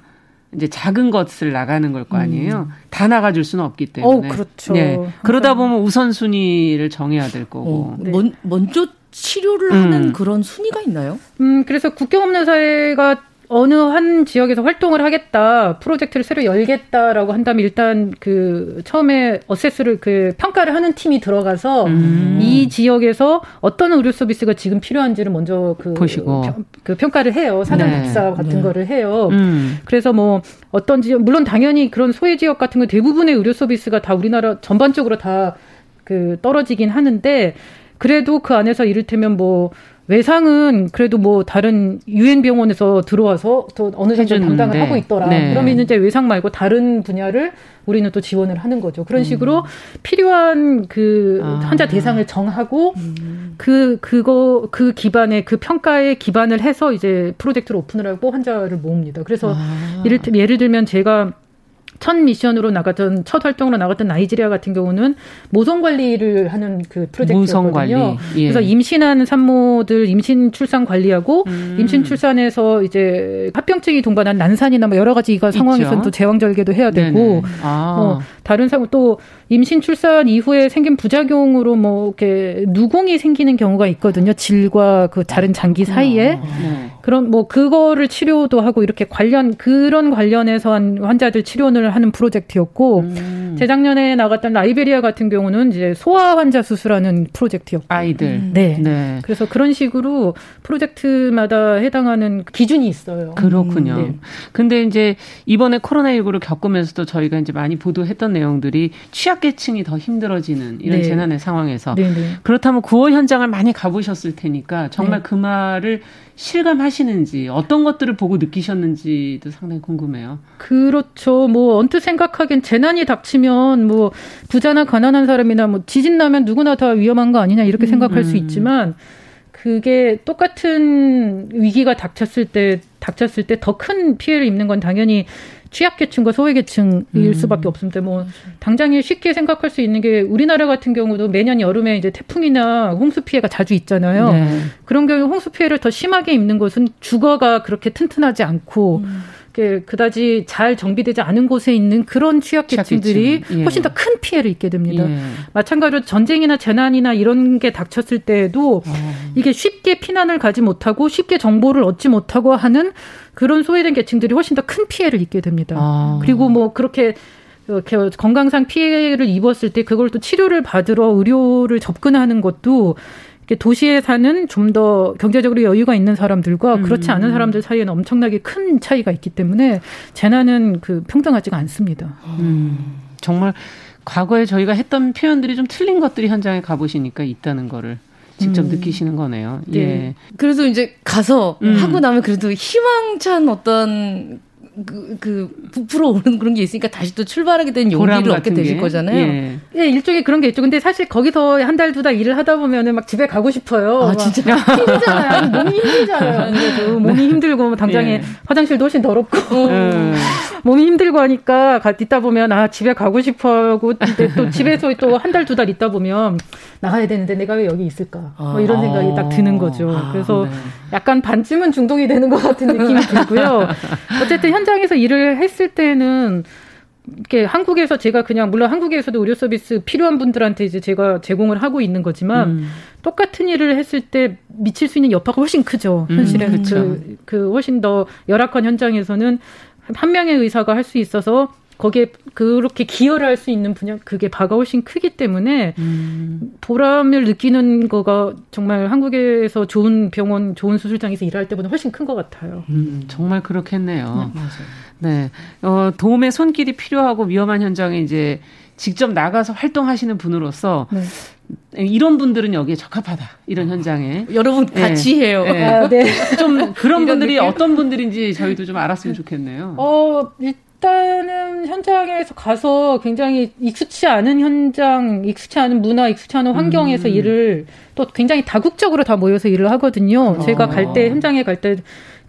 이제 작은 것을 나가는 걸 거 아니에요. 음. 다 나가줄 수는 없기 때문에. 어, 그렇죠. 네. 그러다 보면 우선순위를 정해야 될 거고. 어, 네. 먼, 먼저 치료를 하는 음. 그런 순위가 있나요? 음, 그래서 국경 없는 사회가 어느 한 지역에서 활동을 하겠다, 프로젝트를 새로 열겠다라고 한다면 일단 그 처음에 어세스를 그 평가를 하는 팀이 들어가서 음. 이 지역에서 어떤 의료 서비스가 지금 필요한지를 먼저 그, 보시고 평, 그 평가를 해요. 사전 답사 네. 같은 네. 거를 해요. 음. 그래서 뭐 어떤 지역 물론 당연히 그런 소외 지역 같은 거 대부분의 의료 서비스가 다 우리나라 전반적으로 다 그 떨어지긴 하는데 그래도 그 안에서 이를테면 뭐 외상은 그래도 뭐 다른 유엔 병원에서 들어와서 또 어느 정도 해준, 담당을 네. 하고 있더라. 네. 그러면 이제 외상 말고 다른 분야를 우리는 또 지원을 하는 거죠. 그런 음. 식으로 음. 필요한 그 아. 환자 대상을 정하고 음. 그 그거 그 기반에 그 평가에 기반을 해서 이제 프로젝트를 오픈을 하고 환자를 모읍니다. 그래서 아. 예를 예를 들면 제가 첫 미션으로 나갔던 첫 활동으로 나갔던 나이지리아 같은 경우는 모성 관리를 하는 그 프로젝트였거든요. 예. 그래서 임신한 산모들 임신 출산 관리하고 음. 임신 출산에서 이제 합병증이 동반한 난산이나 뭐 여러 가지 이가 상황에서는 또 제왕절개도 해야 되고 아. 뭐 다른 상황 또 임신 출산 이후에 생긴 부작용으로 뭐 이렇게 누공이 생기는 경우가 있거든요. 질과 그 자른 장기 사이에. 아. 네. 그런 뭐 그거를 치료도 하고 이렇게 관련 그런 관련해서 한 환자들 치료를 하는 프로젝트였고 음. 재작년에 나갔던 라이베리아 같은 경우는 이제 소아 환자 수술하는 프로젝트였고 아이들 음. 네. 네. 그래서 그런 식으로 프로젝트마다 해당하는 기준이 있어요. 그렇군요. 음, 네. 근데 이제 이번에 코로나 19를 겪으면서도 저희가 이제 많이 보도했던 내용들이 취약 계층이 더 힘들어지는 이런 네. 재난의 상황에서 네, 네. 그렇다면 구호 현장을 많이 가보셨을 테니까 정말 네. 그 말을 실감하시는지 어떤 것들을 보고 느끼셨는지도 상당히 궁금해요. 그렇죠. 뭐 언뜻 생각하기엔 재난이 닥치면 뭐 부자나 가난한 사람이나 뭐 지진 나면 누구나 다 위험한 거 아니냐 이렇게 음. 생각할 수 있지만 그게 똑같은 위기가 닥쳤을 때 닥쳤을 때 더 큰 피해를 입는 건 당연히 취약계층과 소외계층일 음. 수밖에 없습니다. 뭐 당장에 쉽게 생각할 수 있는 게 우리나라 같은 경우도 매년 여름에 이제 태풍이나 홍수 피해가 자주 있잖아요. 네. 그런 경우 홍수 피해를 더 심하게 입는 곳은 주거가 그렇게 튼튼하지 않고 음. 그다지 잘 정비되지 않은 곳에 있는 그런 취약계층들이 취약계층. 예. 훨씬 더 큰 피해를 입게 됩니다. 예. 마찬가지로 전쟁이나 재난이나 이런 게 닥쳤을 때에도 어. 이게 쉽게 피난을 가지 못하고 쉽게 정보를 얻지 못하고 하는 그런 소외된 계층들이 훨씬 더 큰 피해를 입게 됩니다. 아. 그리고 뭐 그렇게 건강상 피해를 입었을 때 그걸 또 치료를 받으러 의료를 접근하는 것도 도시에 사는 좀 더 경제적으로 여유가 있는 사람들과 음. 그렇지 않은 사람들 사이에는 엄청나게 큰 차이가 있기 때문에 재난은 그 평등하지가 않습니다. 음. 정말 과거에 저희가 했던 표현들이 좀 틀린 것들이 현장에 가보시니까 있다는 거를 직접 음. 느끼시는 거네요. 네. 예. 그래서 이제 가서 음. 하고 나면 그래도 희망찬 어떤 그, 그, 부풀어 오르는 그런 게 있으니까 다시 또 출발하게 되는 용기를 얻게 되실 게? 거잖아요. 예. 예. 일종의 그런 게 있죠. 근데 사실 거기서 한 달, 두달 일을 하다 보면은 막 집에 가고 싶어요. 아, 진짜? 힘들잖아요. 몸이 힘들잖아요. 네. 몸이 힘들고 뭐 당장에 예. 화장실도 훨씬 더럽고. 음. 몸이 힘들고 하니까 가, 있다 보면 아, 집에 가고 싶어 하고 근데 또 집에서 또 한 달, 두달 있다 보면 나가야 되는데 내가 왜 여기 있을까? 뭐 이런 생각이 딱 드는 거죠. 아, 그래서 네. 약간 반쯤은 중독이 되는 것 같은 느낌이 들고요. 어쨌든 현 장에서 일을 했을 때는 이렇게 한국에서 제가 그냥 물론 한국에서도 의료 서비스 필요한 분들한테 이제 제가 제공을 하고 있는 거지만 음. 똑같은 일을 했을 때 미칠 수 있는 여파가 훨씬 크죠. 음, 현실은 음, 그, 그 훨씬 더 열악한 현장에서는 한 명의 의사가 할 수 있어서 거기에 그렇게 기여를 할 수 있는 분야 그게 바가 훨씬 크기 때문에 음. 보람을 느끼는 거가 정말 한국에서 좋은 병원, 좋은 수술장에서 일할 때보다 훨씬 큰 것 같아요. 음, 정말 그렇겠네요. 네, 맞아요. 네, 어, 도움의 손길이 필요하고 위험한 현장에 이제 직접 나가서 활동하시는 분으로서 네. 이런 분들은 여기에 적합하다. 이런 현장에. 여러분 같이 네. 해요. 네. 아, 네. 좀 그런 분들이 느낌? 어떤 분들인지 저희도 좀 알았으면 좋겠네요. 어, 일단은 현장에서 가서 굉장히 익숙치 않은 현장, 익숙치 않은 문화, 익숙치 않은 환경에서 음. 일을 또 굉장히 다국적으로 다 모여서 일을 하거든요. 어. 제가 갈 때, 현장에 갈 때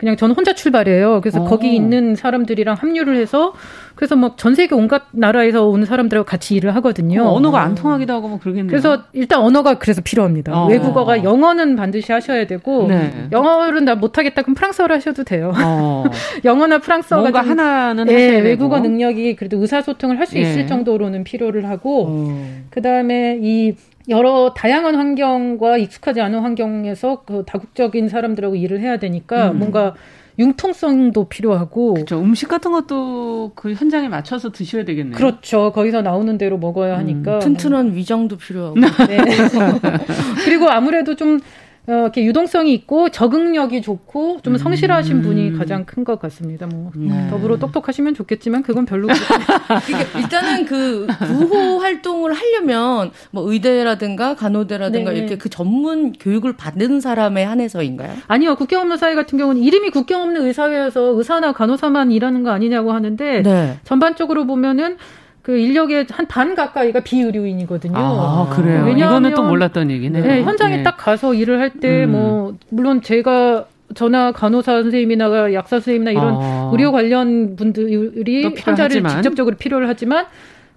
그냥 저는 혼자 출발해요. 그래서 어. 거기 있는 사람들이랑 합류를 해서 그래서 막 전 세계 온갖 나라에서 온 사람들하고 같이 일을 하거든요. 어, 언어가 안 통하기도 하고 뭐 그러겠네요. 그래서 일단 언어가 그래서 필요합니다. 어. 외국어가 영어는 반드시 하셔야 되고 네. 영어를 나 못하겠다 그럼 프랑스어를 하셔도 돼요. 어. 영어나 프랑스어가 뭔가 하나는 예, 하셔야 외국어 되고. 능력이 그래도 의사소통을 할수 예. 있을 정도로는 필요를 하고 어. 그다음에 이 여러 다양한 환경과 익숙하지 않은 환경에서 그 다국적인 사람들하고 일을 해야 되니까 음. 뭔가 융통성도 필요하고 그렇죠. 음식 같은 것도 그 현장에 맞춰서 드셔야 되겠네요. 그렇죠. 거기서 나오는 대로 먹어야 하니까 음. 튼튼한 위장도 필요하고. 네. 그리고 아무래도 좀 어, 이렇게 유동성이 있고 적응력이 좋고 좀 성실하신 음. 분이 가장 큰 것 같습니다. 뭐 네. 더불어 똑똑하시면 좋겠지만 그건 별로. 그러니까 일단은 그 구호 활동을 하려면 뭐 의대라든가 간호대라든가 네. 이렇게 그 전문 교육을 받는 사람에 한해서인가요? 아니요. 국경 없는 사회 같은 경우는 이름이 국경 없는 의사회여서 의사나 간호사만 일하는 거 아니냐고 하는데 네. 전반적으로 보면은 그 인력의 한 반 가까이가 비의료인이거든요. 아, 그래요? 왜냐하면, 이거는 또 몰랐던 얘기네요. 네, 현장에 네. 딱 가서 일을 할 때, 음. 뭐, 물론 제가 전화 간호사 선생님이나 약사 선생님이나 이런 아. 의료 관련 분들이 환자를 직접적으로 필요를 하지만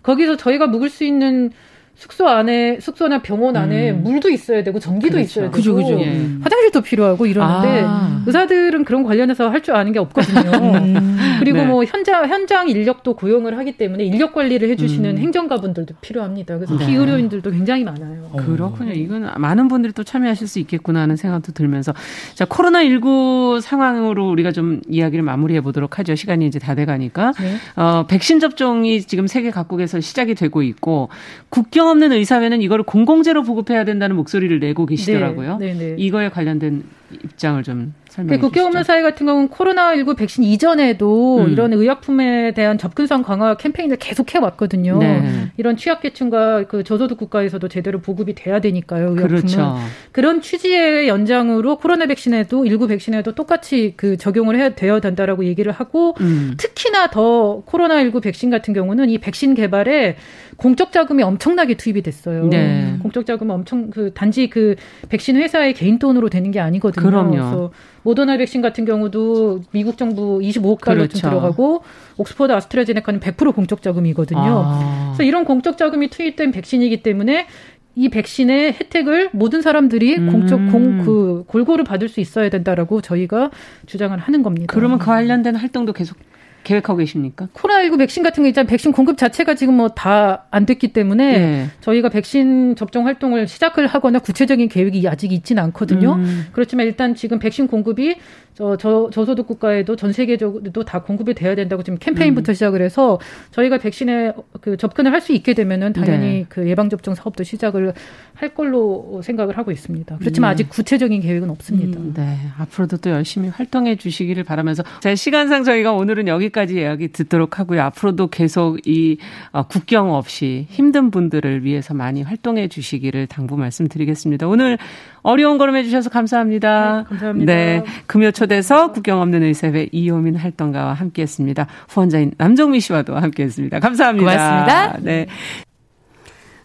거기서 저희가 묵을 수 있는 숙소 안에 숙소나 병원 안에 음. 물도 있어야 되고 전기도 그렇죠. 있어야 되고 그죠, 그죠. 예. 화장실도 필요하고 이러는데 아. 의사들은 그런 관련해서 할 줄 아는 게 없거든요. 음. 그리고 네. 뭐 현장 현장 인력도 고용을 하기 때문에 인력 관리를 해주시는 음. 행정가분들도 필요합니다. 그래서 네. 비의료인들도 굉장히 많아요. 어. 그렇군요. 이건 많은 분들이 또 참여하실 수 있겠구나 하는 생각도 들면서 자 코로나 19 상황으로 우리가 좀 이야기를 마무리해 보도록 하죠. 시간이 이제 다 돼가니까 네. 어, 백신 접종이 지금 세계 각국에서 시작이 되고 있고 국경 없는 의사회는 이거를 공공재로 보급해야 된다는 목소리를 내고 계시더라고요. 네, 네, 네. 이거에 관련된 입장을 좀 설명해 그 주시죠. 국경없는 사회 같은 경우는 코로나19 백신 이전에도 음. 이런 의약품에 대한 접근성 강화 캠페인을 계속 해 왔거든요. 네. 이런 취약계층과 그 저소득 국가에서도 제대로 보급이 돼야 되니까요. 의약품은. 그렇죠. 그런 취지의 연장으로 코로나 백신에도 일구 백신에도 똑같이 그 적용을 해야 되어야 된다라고 얘기를 하고 음. 특히나 더 코로나19 백신 같은 경우는 이 백신 개발에 공적 자금이 엄청나게 투입이 됐어요. 네. 공적 자금 엄청 그 단지 그 백신 회사의 개인 돈으로 되는 게 아니거든요. 그럼요. 그래서 모더나 백신 같은 경우도 미국 정부 25억 달러 그렇죠. 들어가고 옥스퍼드 아스트라제네카는 100% 공적 자금이거든요. 아. 그래서 이런 공적 자금이 투입된 백신이기 때문에 이 백신의 혜택을 모든 사람들이 음. 공적 공 그 골고루 받을 수 있어야 된다라고 저희가 주장을 하는 겁니다. 그러면 그 관련된 활동도 계속 계획하고 계십니까? 코로나19 백신 같은 거 있잖아요. 백신 공급 자체가 지금 뭐 다 안 됐기 때문에 네. 저희가 백신 접종 활동을 시작을 하거나 구체적인 계획이 아직 있지는 않거든요. 음. 그렇지만 일단 지금 백신 공급이 저, 저, 저소득 국가에도 전 세계적으로도 다 공급이 돼야 된다고 지금 캠페인부터 음. 시작을 해서 저희가 백신에 그 접근을 할 수 있게 되면은 당연히 네. 그 예방접종 사업도 시작을 할 걸로 생각을 하고 있습니다. 그렇지만 네. 아직 구체적인 계획은 없습니다. 음, 네. 앞으로도 또 열심히 활동해 주시기를 바라면서 자, 시간상 저희가 오늘은 여기 여기까지 이야기 듣도록 하고요. 앞으로도 계속 이 어, 국경 없이 힘든 분들을 위해서 많이 활동해 주시기를 당부 말씀드리겠습니다. 오늘 어려운 걸음 해주셔서 감사합니다. 네, 감사합니다. 네. 금요 초대서 국경 없는 의사회 이호민 활동가와 함께 했습니다. 후원자인 남정미 씨와도 함께 했습니다. 감사합니다. 고맙습니다. 네.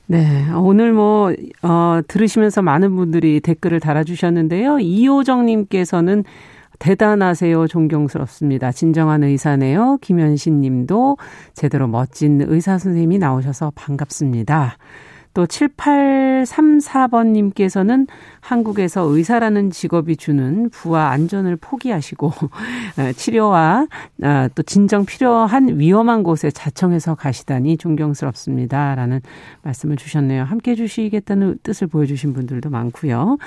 네. 오늘 뭐, 어, 들으시면서 많은 분들이 댓글을 달아주셨는데요. 이호정님께서는 대단하세요. 존경스럽습니다. 진정한 의사네요. 김현신 님도 제대로 멋진 의사 선생님이 나오셔서 반갑습니다. 또 7834번님께서는 한국에서 의사라는 직업이 주는 부와 안전을 포기하시고 치료와 아, 또 진정 필요한 위험한 곳에 자청해서 가시다니 존경스럽습니다. 라는 말씀을 주셨네요. 함께 해주시겠다는 뜻을 보여주신 분들도 많고요.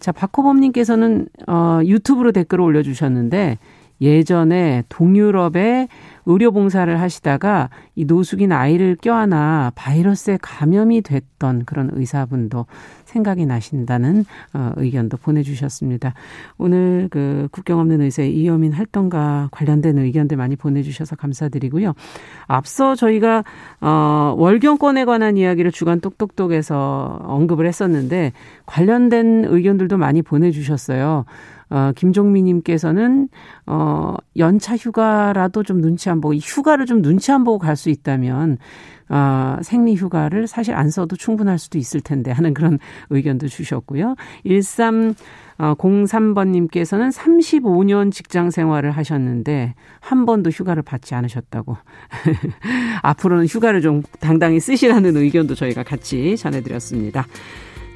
자, 박호범님께서는 어, 유튜브로 댓글을 올려주셨는데 예전에 동유럽에 의료 봉사를 하시다가 이 노숙인 아이를 껴안아 바이러스에 감염이 됐던 그런 의사분도 생각이 나신다는 어, 의견도 보내주셨습니다. 오늘 그 국경 없는 의사 이여민 활동과 관련된 의견들 많이 보내주셔서 감사드리고요. 앞서 저희가 어, 월경권에 관한 이야기를 주간 똑똑똑에서 언급을 했었는데 관련된 의견들도 많이 보내주셨어요. 어, 김종민님께서는 어, 연차 휴가라도 좀 눈치 안 보고 휴가를 좀 눈치 안 보고 갈 수 있다면 어, 생리 휴가를 사실 안 써도 충분할 수도 있을 텐데 하는 그런 의견도 주셨고요. 13 어, 03번님께서는 35년 직장 생활을 하셨는데 한 번도 휴가를 받지 않으셨다고. 앞으로는 휴가를 좀 당당히 쓰시라는 의견도 저희가 같이 전해드렸습니다.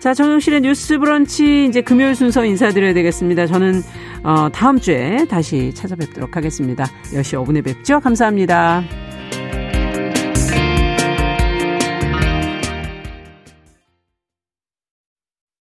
자, 정영실의 뉴스 브런치 이제 금요일 순서 인사드려야 되겠습니다. 저는 어, 다음 주에 다시 찾아뵙도록 하겠습니다. 10시 5분에 뵙죠. 감사합니다.